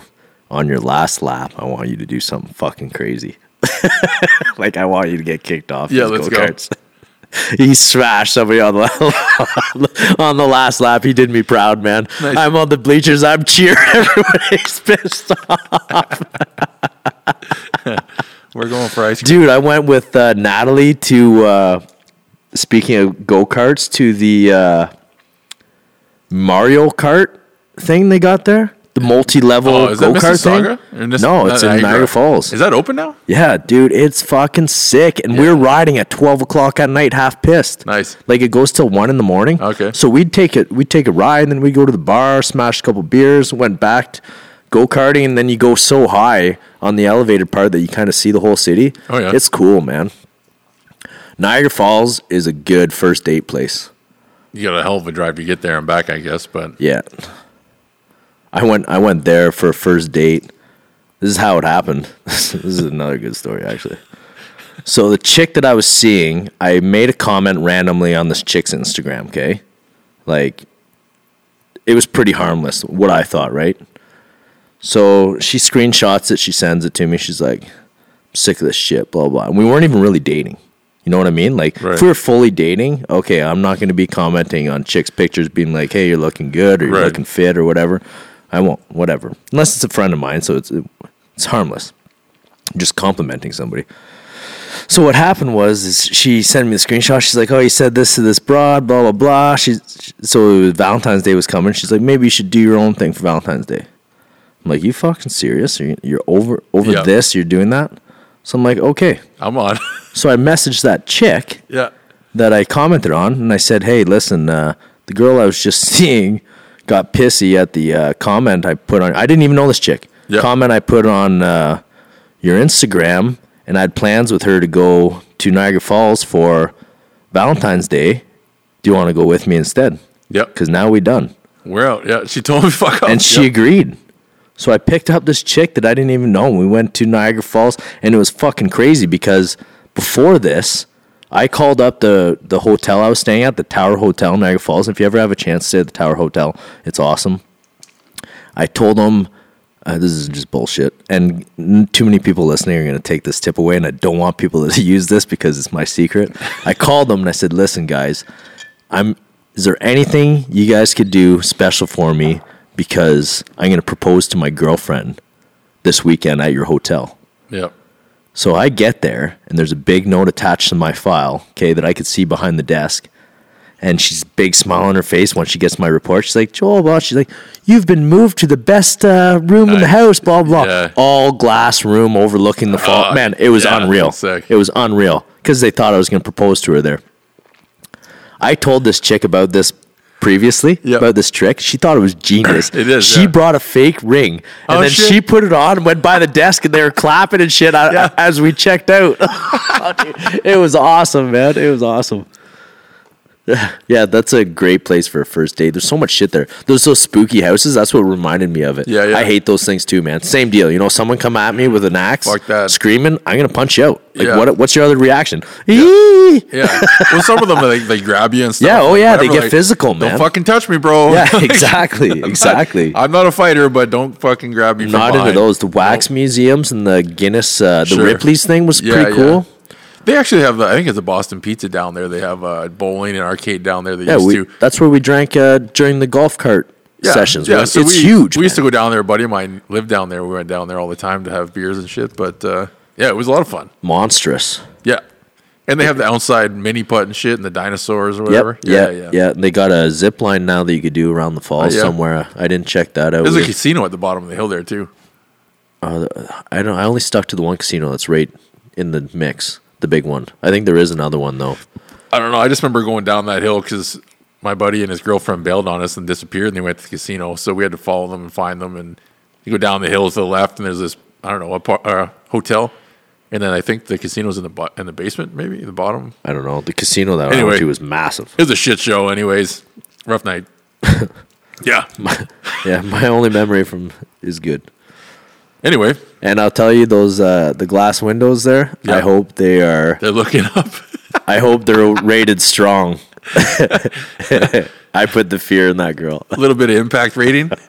on your last lap, I want you to do something fucking crazy. like, I want you to get kicked off. Yeah, these let's go. go-karts." he smashed somebody on the on the last lap. He did me proud, man. Nice. I'm on the bleachers. I'm cheering. Everybody's pissed off. We're going for ice cream. Dude, I went with uh, Natalie to, uh, speaking of go karts, to the uh, Mario Kart thing they got there. The multi level Oh, is that go kart thing. Or no, it's uh, in Niagara Falls. Is that open now? yeah, dude, it's fucking sick. And we we're riding at 12 o'clock at night, half pissed. Nice. Like it goes till 1 in the morning. Okay. So we'd take it, we'd take a ride, and then we'd go to the bar, smash a couple beers, went back to go karting, and then you go so high on the elevated part that you kind of see the whole city. Oh, yeah. It's cool, man. Niagara Falls is a good first date place. You got a hell of a drive to get there and back, I guess. But Yeah. I went I went there for a first date. This is how it happened. this is another good story actually. So the chick that I was seeing, I made a comment randomly on this chick's Instagram, okay? Like it was pretty harmless, what I thought, right? So she screenshots it, she sends it to me. She's like, I'm sick of this shit, blah blah. And we weren't even really dating. You know what I mean? Like Right. if we were fully dating, okay, I'm not going to be commenting on chicks' pictures, being like, "Hey, you're looking good" or "You're Right. looking fit" or whatever. I won't, whatever, unless it's a friend of mine. So it's it's harmless. I'm just complimenting somebody. So what happened was is she sent me the screenshot. She's like, "Oh, you said this to this broad, blah blah blah." She's so it was Valentine's Day was coming. She's like, "Maybe you should do your own thing for Valentine's Day." I'm like, "You fucking serious? You're, you're over over Yeah. this? You're doing that?" So I'm like, "Okay." I'm on. So I messaged that chick yeah. that I commented on, and I said, "Hey, listen, uh, the girl I was just seeing got pissy at the uh, comment I put on. I didn't even know this chick. Comment I put on uh, your Instagram, and I had plans with her to go to Niagara Falls for Valentine's Day. Do you want to go with me instead? Yep. Because now we done." We're out. Yeah. She told me fuck off. and she Yep. agreed. So I picked up this chick that I didn't even know. We went to Niagara Falls, and it was fucking crazy because before this, I called up the the hotel I was staying at, the Tower Hotel in Niagara Falls. If you ever have a chance to stay at the Tower Hotel, it's awesome. I told them uh, this is just bullshit, and too many people listening are going to take this tip away, and I don't want people to use this because it's my secret. I called them and I said, "Listen, guys, I'm. Is there anything you guys could do special for me? Because I'm going to propose to my girlfriend this weekend at your hotel." Yep. So I get there, and there's a big note attached to my file, okay, that I could see behind the desk. And she's big smile on her face when she gets my report. She's like, Joel, blah. She's like, you've been moved to the best uh, room in the Nice. house, blah, blah. Yeah. All glass room overlooking the fall. Oh, Man, it was yeah, unreal. sick. It was unreal because they thought I was going to propose to her there. I told this chick about this previously, Yep. about this trick. She thought it was genius. It is, She yeah. brought a fake ring. And Oh, then shit. she put it on and went by the desk and they were clapping and shit uh, Yeah. as we checked out. It was awesome, man. It was awesome. Yeah, that's a great place for a first date. There's so much shit there. There's those spooky houses. That's what reminded me of it. Yeah, yeah. I hate those things too, man. Same deal. You know, someone come at me with an axe, Fuck that. screaming. I'm gonna punch you out. Like, Yeah. what? What's your other reaction? Yeah. well, some of them they, they grab you and stuff. Yeah, oh, like, yeah, they get physical, man. Don't fucking touch me, bro. Yeah, exactly, exactly. I'm not a fighter, but don't fucking grab me. From Not into behind. those. The wax museums and the Guinness, uh, the Sure. Ripley's thing was Yeah, pretty yeah. cool. They actually have. I think it's a Boston Pizza down there. They have uh, bowling and arcade down there. Yeah, used we, to. that's where we drank uh, during the golf cart sessions. Yeah, man. so it's we, huge. We used to go down there. A buddy of mine lived down there. We went down there all the time to have beers and shit. But uh, yeah, it was a lot of fun. monstrous. Yeah, and they have the outside mini putt and shit and the dinosaurs or Yep. whatever. Yeah, yeah, yeah. They got a zip line now that you could do around the falls Oh, yeah. somewhere. I didn't check that out. There's a casino at the bottom of the hill there too. Uh, I don't. I only stuck to the one casino that's right in the mix, the big one. I think there is another one though. I don't know. I just remember going down that hill because my buddy and his girlfriend bailed on us and disappeared, and they went to the casino. So we had to follow them and find them. And you go down the hill to the left, and there's this I don't know a par- uh, hotel, and then I think the casino's in the bo- in the basement, maybe the bottom. I don't know. The casino that I went to was massive. It was a shit show, anyways. Rough night. yeah. Yeah, my only memory from is good. Anyway, And I'll tell you those uh, the glass windows there. Yeah. I hope they are. they're looking up. I hope they're rated strong. I put the fear in that girl. a little bit of impact rating.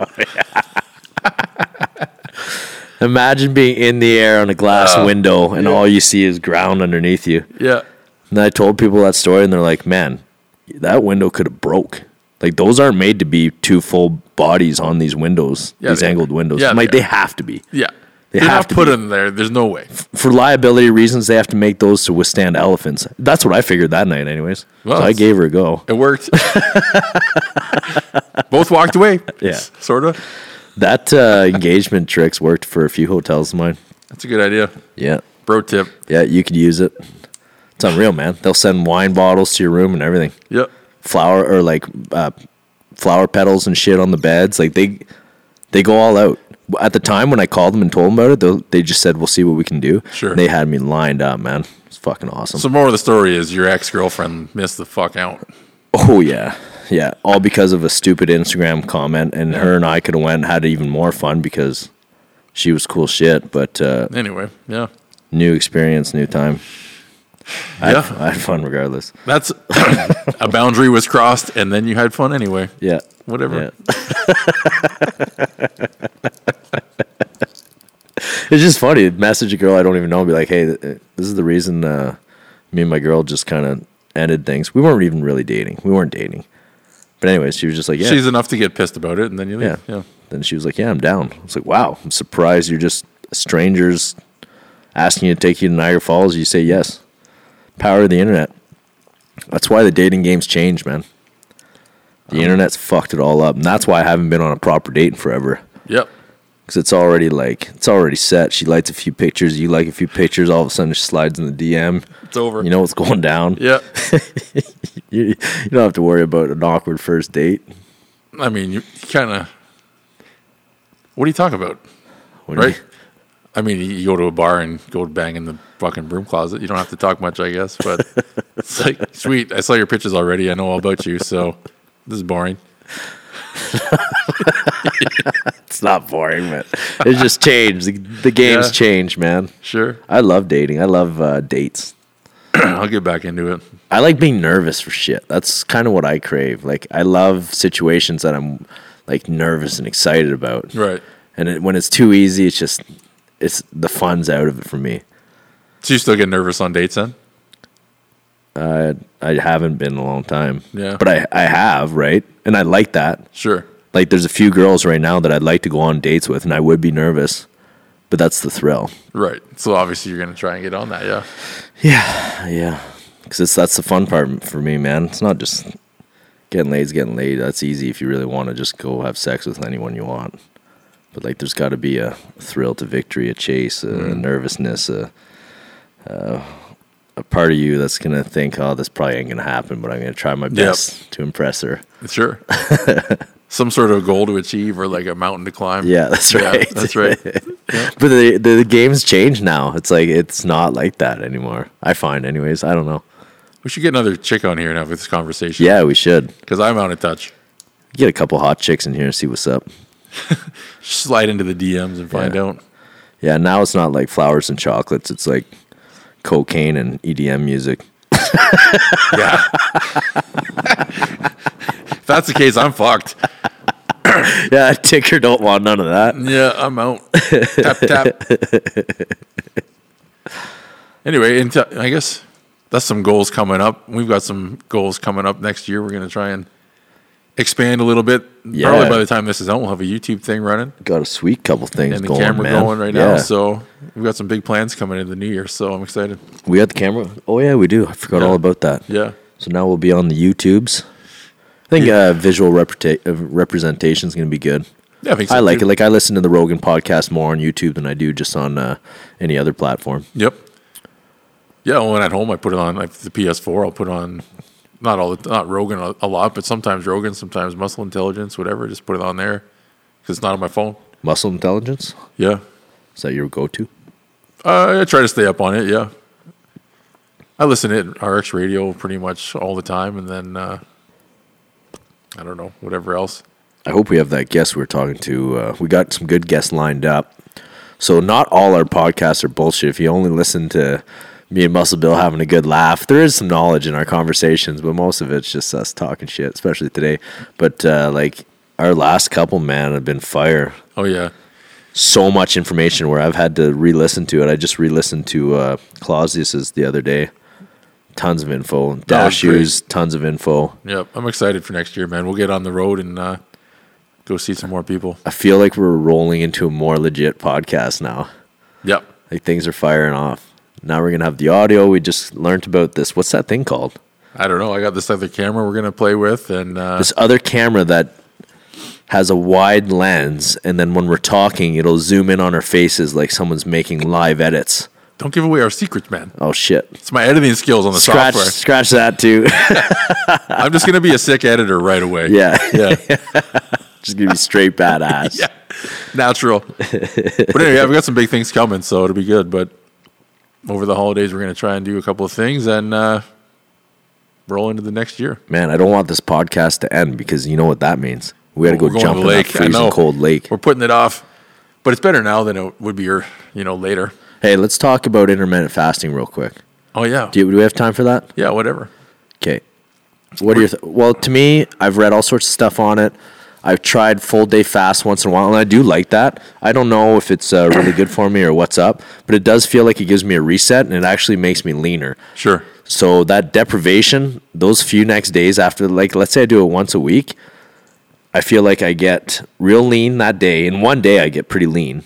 Imagine being in the air on a glass Oh, window and all you see is ground underneath you. Yeah. And I told people that story, and they're like, "Man, that window could have broke. Like those aren't made to be two full bodies on these windows, Yeah, these they are. angled windows. Yeah, like they they have to be Yeah. They They are have to put be. in there. There's no way. for liability reasons. They have to make those to withstand elephants. That's what I figured that night, anyways. Well, so I gave her a go. It worked. Both walked away. Yeah. Sort of. That uh, engagement tricks worked for a few hotels of mine. That's a good idea. Yeah, Bro tip. yeah, you could use it. It's unreal, man. They'll send wine bottles to your room and everything. Yep. Flower or like uh, flower petals and shit on the beds. Like they they go all out. At the time when I called them and told them about it, they- they just said we'll see what we can do. Sure. They had me lined up, man. It's fucking awesome. So more of the story is your ex girlfriend missed the fuck out. oh yeah, yeah. All because of a stupid Instagram comment, and her and I could have went and had even more fun because she was cool shit. But uh, Anyway, yeah. new experience, new time. I, Yeah. had, I had fun regardless. That's a boundary was crossed, and then you had fun anyway. Yeah. Whatever. Yeah. it's just funny. Message a girl I don't even know and be like, hey, this is the reason uh, me and my girl just kind of ended things. We weren't even really dating. We weren't dating. But anyways, she was just like, yeah. She's enough to get pissed about it, and then you leave. yeah. Yeah. Then she was like, yeah, I'm down. I was like, wow, I'm surprised you're just strangers asking you to take you to Niagara Falls. You say yes. Power of the internet. That's why the dating game's changed, man. The um, internet's fucked it all up. And that's why I haven't been on a proper date in forever. Yep. Because it's already like, it's already set. She likes a few pictures. You like a few pictures. All of a sudden, she slides in the DM. It's over. You know what's going down. Yeah. You, you don't have to worry about an awkward first date. I mean, you kind of. What do you talk about? What Right? I mean, you go to a bar and go bang in the fucking broom closet. You don't have to talk much, I guess. But it's like, sweet. I saw your pictures already. I know all about you. So this is boring. It's not boring, but it's just changed. The, the game's Yeah. changed, man. Sure. I love dating. I love uh, dates. I'll get back into it. I like being nervous for shit. That's kind of what I crave. Like I love situations that I'm like nervous and excited about. Right. And it, when it's too easy, it's just it's the fun's out of it for me. So you still get nervous on dates then? Uh, I haven't been in a long time. Yeah. But I I have right, and I like that. Sure. Like there's a few girls right now that I'd like to go on dates with, and I would be nervous, but that's the thrill. Right. So obviously you're going to try and get on that. Yeah. Yeah, yeah. Because it's that's the fun part for me, man. It's not just getting laid. is getting laid. That's easy if you really want to just go have sex with anyone you want. But like, there's got to be a thrill to victory, a chase, a nervousness, a, uh, a part of you that's gonna think, "Oh, this probably ain't gonna happen," but I'm gonna try my best to impress her. Sure. Some sort of goal to achieve or like a mountain to climb. Yeah, that's Yeah, right. that's right. But the, the the game's changed now. It's like it's not like that anymore. I find, anyways. I don't know. We should get another chick on here and have this conversation. Yeah, we should Because I'm out of touch. get a couple hot chicks in here and see what's up. Slide into the DMs and find Yeah. out. Yeah, now it's not like flowers and chocolates. It's like cocaine and EDM music. Yeah. if that's the case, I'm fucked. Yeah, Ticker don't want none of that. Yeah, I'm out. tap tap. anyway, into, I guess that's some goals coming up. We've got some goals coming up next year. We're going to try and expand a little bit. Yeah. Probably by the time this is out, we'll have a YouTube thing running Got a sweet couple things and the going, camera man. going right yeah. now. So we've got some big plans coming into the new year. So I'm excited. we got the camera. Oh yeah, we do. I forgot Yeah. all about that. Yeah. So now we'll be on the YouTubes. I think uh, visual repreta- uh, representation is going to be good. Yeah, I think so. I like too. it. Like I listen to the Rogan podcast more on YouTube than I do just on uh, any other platform. Yep. Yeah, when at home I put it on like the PS4. I'll put on not all the, not Rogan a, a lot, but sometimes Rogan, sometimes Muscle Intelligence, whatever. Just put it on there because it's not on my phone. Muscle intelligence Yeah, is that your go-to? uh, I try to stay up on it. Yeah, I listen to it, RX Radio pretty much all the time, and then uh, I don't know whatever else. I hope we have that guest we're talking to. Uh, we got some good guests lined up. So not all our podcasts are bullshit. If you only listen to me and Muscle Bill having a good laugh, there is some knowledge in our conversations, but most of it's just us talking shit, especially today. But uh, like our last couple, man, have been fire. Oh yeah, So much information where I've had to re-listen to it. I just re-listened to uh, Clausius's the other day. Tons of info. Dash great. shoes, tons of info. yep. I'm excited for next year, man. We'll get on the road and uh, go see some more people. I feel like we're rolling into a more legit podcast now. Yep. Like things are firing off. Now we're gonna have the audio. We just learned about this. What's that thing called? I don't know. I got this other camera we're gonna play with, and uh, This other camera that has a wide lens, and then when we're talking, it'll zoom in on our faces like someone's making live edits. don't give away our secrets, man. Oh shit! It's my editing skills on the Scratch, software. scratch that too. I'm just gonna be a sick editor right away. yeah, yeah, just gonna be straight badass. yeah, natural. but anyway, I've got some big things coming, so it'll be good. But over the holidays, we're gonna try and do a couple of things and uh, roll into the next year. Man, I don't want this podcast to end because you know what that means. We got to go jump in that freezing cold lake. We're putting it off, but it's better now than it would be, or you know, later. Hey, let's talk about intermittent fasting real quick. Oh yeah, Do, you, do we have time for that? yeah, whatever. Okay. What are your th- well? To me, I've read all sorts of stuff on it. I've tried full day fast once in a while, and I do like that. I don't know if it's uh, really good for me or what's up, but it does feel like it gives me a reset, and it actually makes me leaner. Sure. So that deprivation, those few next days after, like, let's say I do it once a week, I feel like I get real lean that day. In one day, I get pretty lean.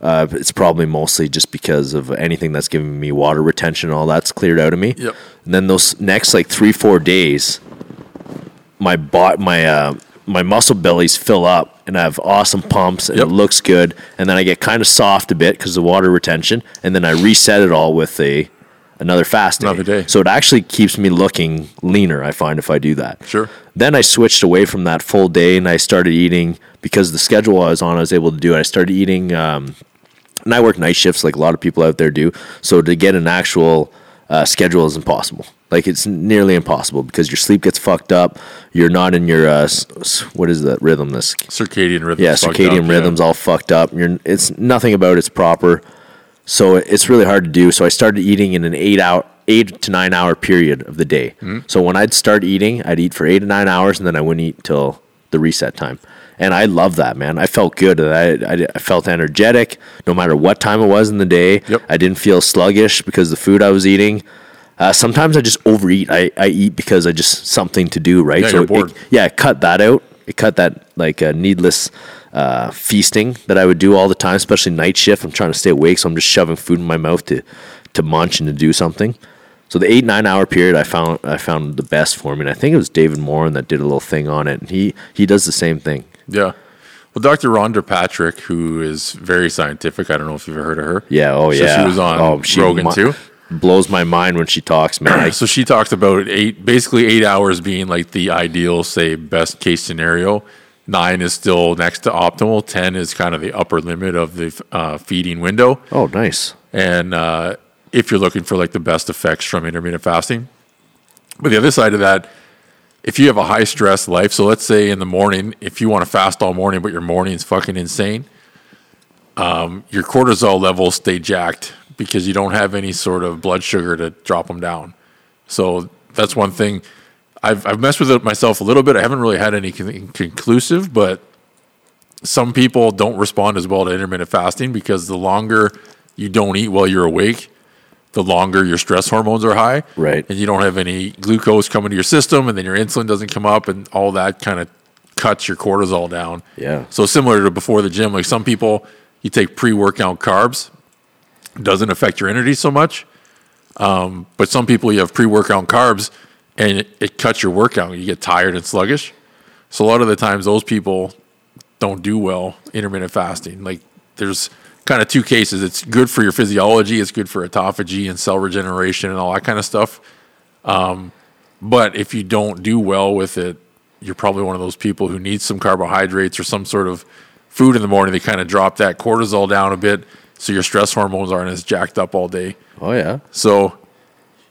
Uh, it's probably mostly just because of anything that's giving me water retention and all that's cleared out of me. Yep. And then those next like three, four days, my bot, my uh, my muscle bellies fill up, and I have awesome pumps, and Yep. it looks good. And then I get kind of soft a bit because of water retention, and then I reset it all with a another fast day. Another day. So it actually keeps me looking leaner. I find if I do that. Sure. Then I switched away from that full day, and I started eating because the schedule I was on, I was able to do it. I started eating. Um, and I work night shifts like a lot of people out there do. So to get an actual uh, schedule is impossible. Like it's nearly impossible because your sleep gets fucked up. You're not in your uh, what is that rhythm? This Circadian rhythm. yeah, circadian rhythms all fucked up. You're it's nothing about it's proper. So it's really hard to do. So I started eating in an eight hour, eight to nine hour period of the day. So when I'd start eating, I'd eat for eight to nine hours, and then I wouldn't eat till the reset time. And I love that, man. I felt good. I, I, I felt energetic no matter what time it was in the day. Yep. I didn't feel sluggish because the food I was eating. Uh, sometimes I just overeat. I, I eat because I just something to do, right? Yeah, bored. It, yeah, cut that out. It cut that like uh, needless uh, feasting that I would do all the time, especially night shift. I'm trying to stay awake, so I'm just shoving food in my mouth to to munch and to do something. So the eight nine hour period, I found I found the best for me, and I think it was David Morin that did a little thing on it. And he he does the same thing. Yeah. Well, Dr. Rhonda Patrick, who is very scientific, I don't know if you've ever heard of her. Yeah. Oh So yeah. she was on oh, she Rogan mi- too. Blows my mind when she talks, man. So she talked about eight, basically eight hours being like the ideal, say, best case scenario. Nine is still next to optimal. Ten is kind of the upper limit of the uh, feeding window. oh, nice. And uh, if you're looking for like the best effects from intermittent fasting, but the other side of that, if you have a high stress life, so let's say in the morning, if you want to fast all morning, but your morning's fucking insane, um, your cortisol levels stay jacked because you don't have any sort of blood sugar to drop them down. So that's one thing. I've, I've messed with it myself a little bit. I haven't really had anything conclusive, but some people don't respond as well to intermittent fasting because the longer you don't eat while you're awake, the longer your stress hormones are high. Right. And you don't have any glucose coming to your system, and then your insulin doesn't come up, and all that kind of cuts your cortisol down. Yeah. So similar to before the gym, like some people, you take pre-workout carbs, doesn't affect your energy so much. Um, but some people, you have pre-workout carbs, and it, it cuts your workout. You get tired and sluggish. So a lot of the times, those people don't do well intermittent fasting. Like there's kind of two cases. It's good for your physiology. It's good for autophagy and cell regeneration and all that kind of stuff. Um, but if you don't do well with it, you're probably one of those people who needs some carbohydrates or some sort of food in the morning to kind of drop that cortisol down a bit, so your stress hormones aren't as jacked up all day. Oh yeah. So,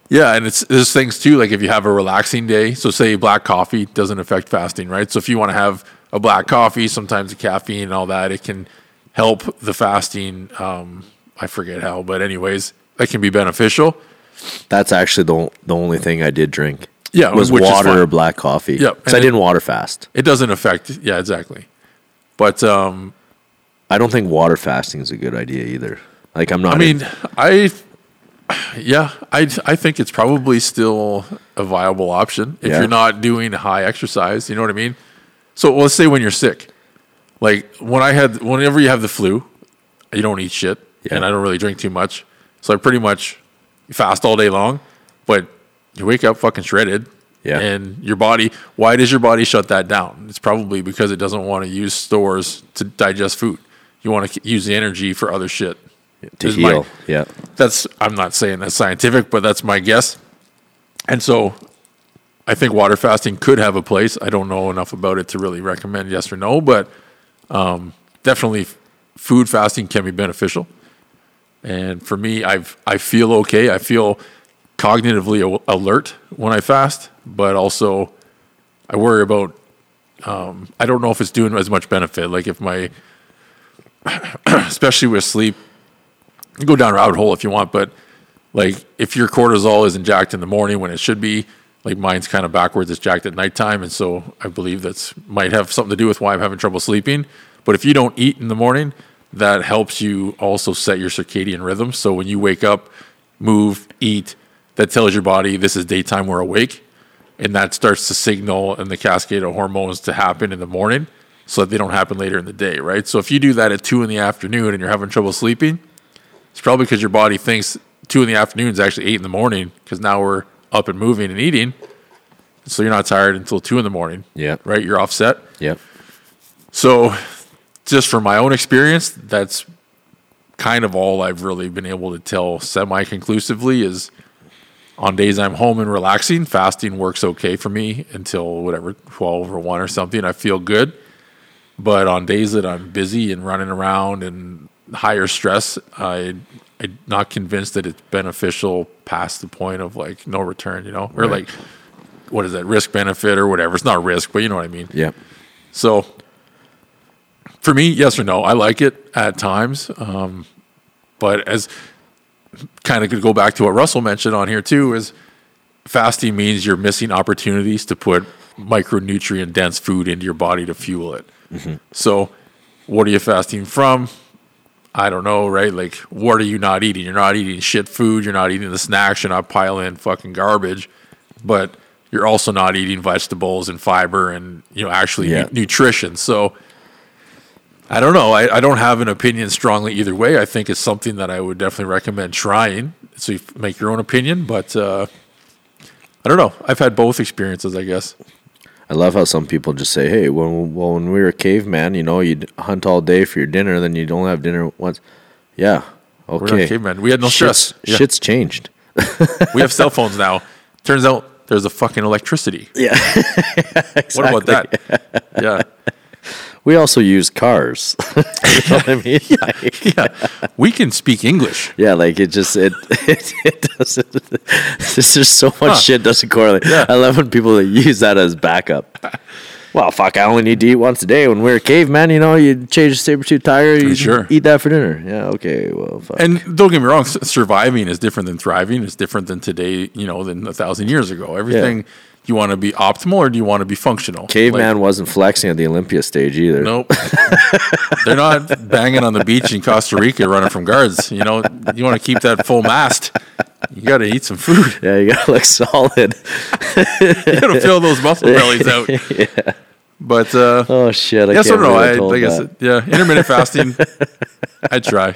yeah, and it's there's things too. Like if you have a relaxing day, so say black coffee doesn't affect fasting, right? So if you want to have a black coffee, sometimes the caffeine and all that, it can help the fasting. Um, I forget how, but anyways, that can be beneficial. That's actually the the only thing I did drink. Yeah, was water or black coffee. Yep, because I didn't water fast. It doesn't affect. Yeah, exactly. But um, I don't think water fasting is a good idea either. Like I'm not. I mean, I yeah, I I think it's probably still a viable option if Yeah. you're not doing high exercise. You know what I mean? So let's say when you're sick, like when I had, whenever you have the flu, you don't eat shit, Yeah. and I don't really drink too much, so I pretty much fast all day long. But you wake up fucking shredded, Yeah. and your body. Why does your body shut that down? It's probably because it doesn't want to use stores to digest food. You want to use the energy for other shit. to is my- heal. yeah. that's I'm not saying that's scientific, but that's my guess. And so I think water fasting could have a place. I don't know enough about it to really recommend yes or no, but um, definitely food fasting can be beneficial. And for me, I've I feel okay. I feel cognitively a- alert when I fast, but also I worry about. Um, I don't know if it's doing as much benefit. Like if my, especially with sleep, you go down a rabbit hole if you want, but like if your cortisol isn't jacked in the morning when it should be, like mine's kind of backwards, it's jacked at nighttime, and so I believe that's might have something to do with why I'm having trouble sleeping. But if you don't eat in the morning, that helps you also set your circadian rhythm. So when you wake up, move, eat, that tells your body this is daytime, we're awake, and that starts to signal and the cascade of hormones to happen in the morning, so that they don't happen later in the day, right? So if you do that at two in the afternoon and you're having trouble sleeping, it's probably because your body thinks two in the afternoon is actually eight in the morning because now we're up and moving and eating. So you're not tired until two in the morning. Yeah. Right? You're offset. Yep. So just from my own experience, that's kind of all I've really been able to tell semi conclusively is on days I'm home and relaxing, fasting works okay for me until whatever, 12 or 1 or something. I feel good. But on days that I'm busy and running around and higher stress, I I'm not convinced that it's beneficial past the point of like no return, you know, or like what is that risk benefit or whatever. It's not risk, but you know what I mean. Yep. So for me, yes or no, I like it at times. Um, but as kind of could go back to what Russell mentioned on here too, is fasting means you're missing opportunities to put micronutrient dense food into your body to fuel it. So what are you fasting from? I don't know, right? Like, what are you not eating? You're not eating shit food. You're not eating the snacks. You're not piling fucking garbage, but you're also not eating vegetables and fiber and you know actually Yeah. nu- nutrition. So I don't know. I, I don't have an opinion strongly either way. I think it's something that I would definitely recommend trying. So you f- make your own opinion, but uh, I don't know. I've had both experiences, I guess. I love how some people just say, "Hey, when well, when we were a caveman, you know, you'd hunt all day for your dinner, then you'd only have dinner once." Yeah. okay. We're not cavemen. We had no Shit's, stress. Yeah. shit's changed. We have cell phones now. Turns out there's a fucking electricity. Yeah. What about that? Yeah. We also use cars. you know what I mean? Like, Yeah. We can speak English. yeah, like it just it it, it doesn't. There's just so much Huh. shit doesn't correlate. Yeah. I love when people use that as backup. Well, fuck! I only need to eat once a day. When we were cavemen, you know, you change a saber tooth tiger, you Sure. eat that for dinner. Yeah, okay. Well, fuck. And don't get me wrong, surviving is different than thriving. It's different than today, you know, than a thousand years ago. Everything, you want to be optimal or do you want to be functional? caveman Like, wasn't flexing at the Olympia stage either. nope. They're not banging on the beach in Costa Rica running from guards. You know, you want to keep that full mast. You got to eat some food. Yeah, you gotta look solid. You got to fill those muscle bellies out. Yeah. But uh, Oh shit! I yes, I don't know. believe I, told like I that. said, yeah, intermittent fasting. I'd try.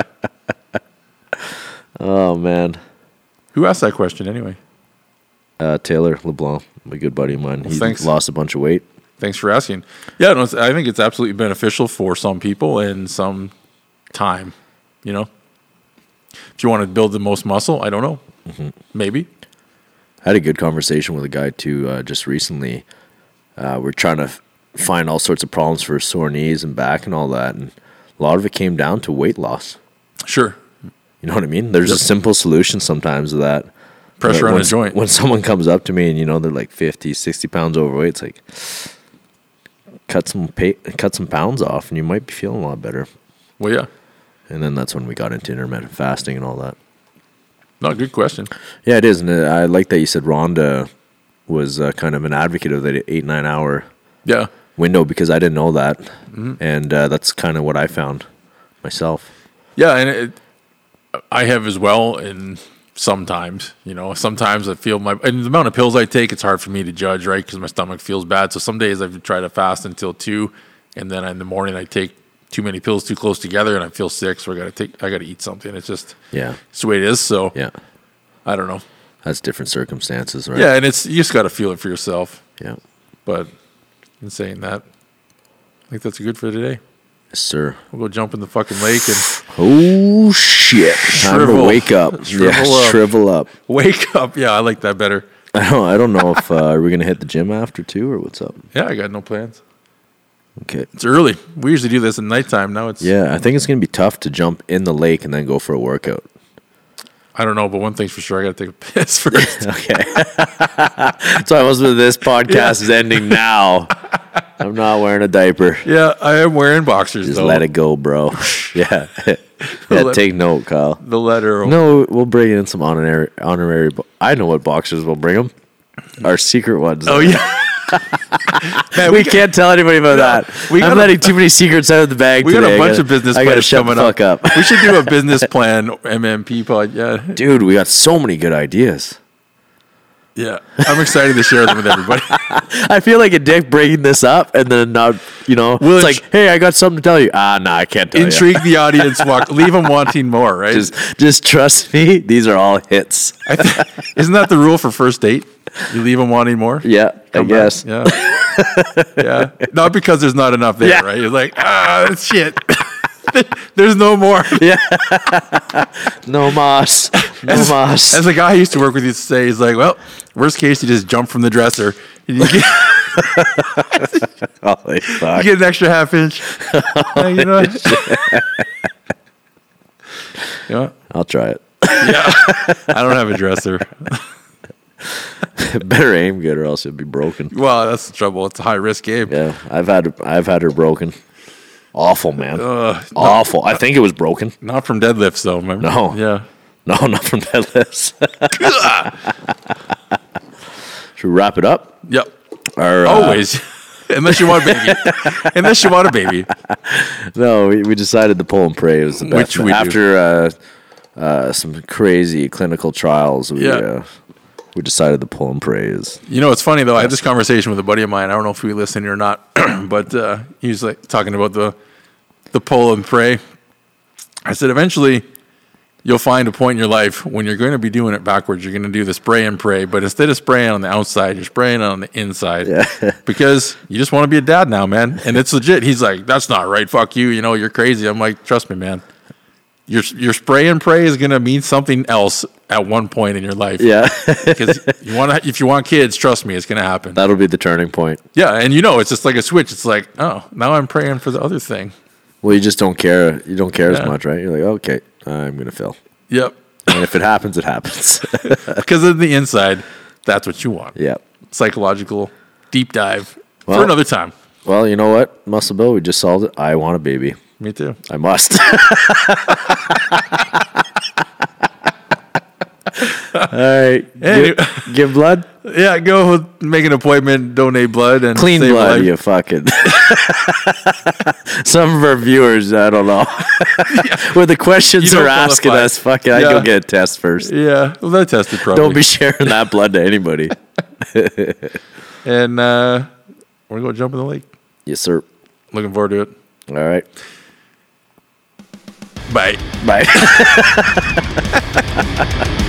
Oh man, Who asked that question anyway? Uh, Taylor LeBlanc, a good buddy of mine. He thanks. lost a bunch of weight. Thanks for asking. Yeah, no, I think it's absolutely beneficial for some people and some time. You know, if you want to build the most muscle, I don't know, Mm-hmm. maybe. I had a good conversation with a guy too uh, just recently. Uh, we're trying to f- find all sorts of problems for sore knees and back and all that, and a lot of it came down to weight loss. Sure, You know what I mean? There's a simple solution sometimes to that. Pressure on when, a joint. When someone comes up to me and you know they're like 50, 60 pounds overweight, it's like cut some pay, cut some pounds off, and you might be feeling a lot better. well, yeah, And then that's when we got into intermittent fasting and all that. no, good question. Yeah, it is, and uh, I like that you said Rhonda was uh, kind of an advocate of that eight nine hour Yeah, window because I didn't know that, Mm-hmm. and uh, that's kind of what I found myself. yeah, and it, I have as well. And sometimes, you know, sometimes I feel my and the amount of pills I take, it's hard for me to judge, right? Because my stomach feels bad. So some days I've tried to fast until two, and then in the morning I take too many pills too close together, and I feel sick. So I got to take, I got to eat something. It's just Yeah, it's the way it is. So yeah, I don't know. that's different circumstances, right? Yeah, and it's you just got to feel it for yourself. yeah, But in saying that, I think that's good for today. Yes, sir. We'll go jump in the fucking lake and Oh shit! Time to wake up. Shrivel yeah, up. shrivel up. wake up. Yeah, I like that better. I don't. I don't know if uh, are we gonna hit the gym after two or what's up. Yeah, I got no plans. Okay. It's early. We usually do this at nighttime. Now it's Yeah, I think it's gonna be tough to jump in the lake and then go for a workout. I don't know, but one thing's for sure, I got to take a piss first. Okay. so I was with this podcast is ending now. I'm not wearing a diaper. yeah, I am wearing boxers Just though. let it go, bro. yeah. yeah. Let- Take note, Kyle. The letter. No, we'll bring in some honorary. Honorary. bo- I know what boxers we'll bring them. Our secret ones. Oh yeah. Man, we, got- can't tell anybody about that. we I'm got a- letting too many secrets out of the bag. We got today. a bunch gotta- of business I plans coming fuck up. we should do a business plan MMP pod. Yeah, Dude, we got so many good ideas. Yeah. I'm excited to share them with everybody. I feel like a dick bringing this up and then not, you know, Well, it's like, hey, I got something to tell you. Ah, no, I can't tell you. Intrigue the audience. Walk. Leave them wanting more. Right? Just, just trust me. These are all hits. I th- isn't that the rule for first date? You leave them wanting more. Yeah, I Come back. guess. Yeah. yeah. Not because there's not enough there, Yeah. right? You're like, ah, shit. there's no more. Yeah. No moss. No moss. As a guy I used to work with used to say, he's like, well, worst case, you just jump from the dresser. And you get, Holy you get an extra half inch. Yeah, you know? yeah. I'll try it. yeah. I don't have a dresser. Better aim good or else it'll be broken. Well, that's the trouble. It's a high risk game. Yeah, I've had I've had her broken. Awful, man. Ugh, Awful. I think it was broken. not from deadlifts, though. Remember? No. Yeah. No, not from deadlifts. Should we wrap it up? Yep. Or, uh, Always. Unless you want a baby. Unless you want a baby. No, we, we decided to pull and pray. It was the best. Which we. After uh, uh, some crazy clinical trials, we Yeah. We decided to pull and pray. Is You know, it's funny though. I had this conversation with a buddy of mine. I don't know if we listened or not, but uh, he was like talking about the the pull and pray. I said, eventually, you'll find a point in your life when you're going to be doing it backwards. You're going to do the spray and pray, but instead of spraying on the outside, you're spraying on the inside. Yeah. because you just want to be a dad now, man. And it's legit. He's like, that's not right. Fuck you. You know, you're crazy. I'm like, trust me, man. Your your spray and pray is going to mean something else at one point in your life. yeah, Because you want to, if you want kids, trust me, it's going to happen. that'll be the turning point. Yeah, and you know, it's just like a switch. It's like, oh, now I'm praying for the other thing. Well, you just don't care. You don't care Yeah. as much, right? You're like, okay, I'm gonna fail, Yep. and if it happens, it happens. Because in the inside, that's what you want. Yep. Psychological deep dive Well- for another time. Well, you know what, Muscle Bill, we just solved it. I want a baby. Me too. I must. All right. Anyway- Good, Give blood? Yeah, go make an appointment, donate blood, and Clean blood, life. you fucking. Some of our viewers, I don't know. Where the questions are asking qualify. us, fucking, I Yeah. go get a test first. Yeah, well, that tested probably. Don't be sharing that blood to anybody. And uh, we're going to jump in the lake. Yes, sir. Looking forward to it. All right. Bye. Bye.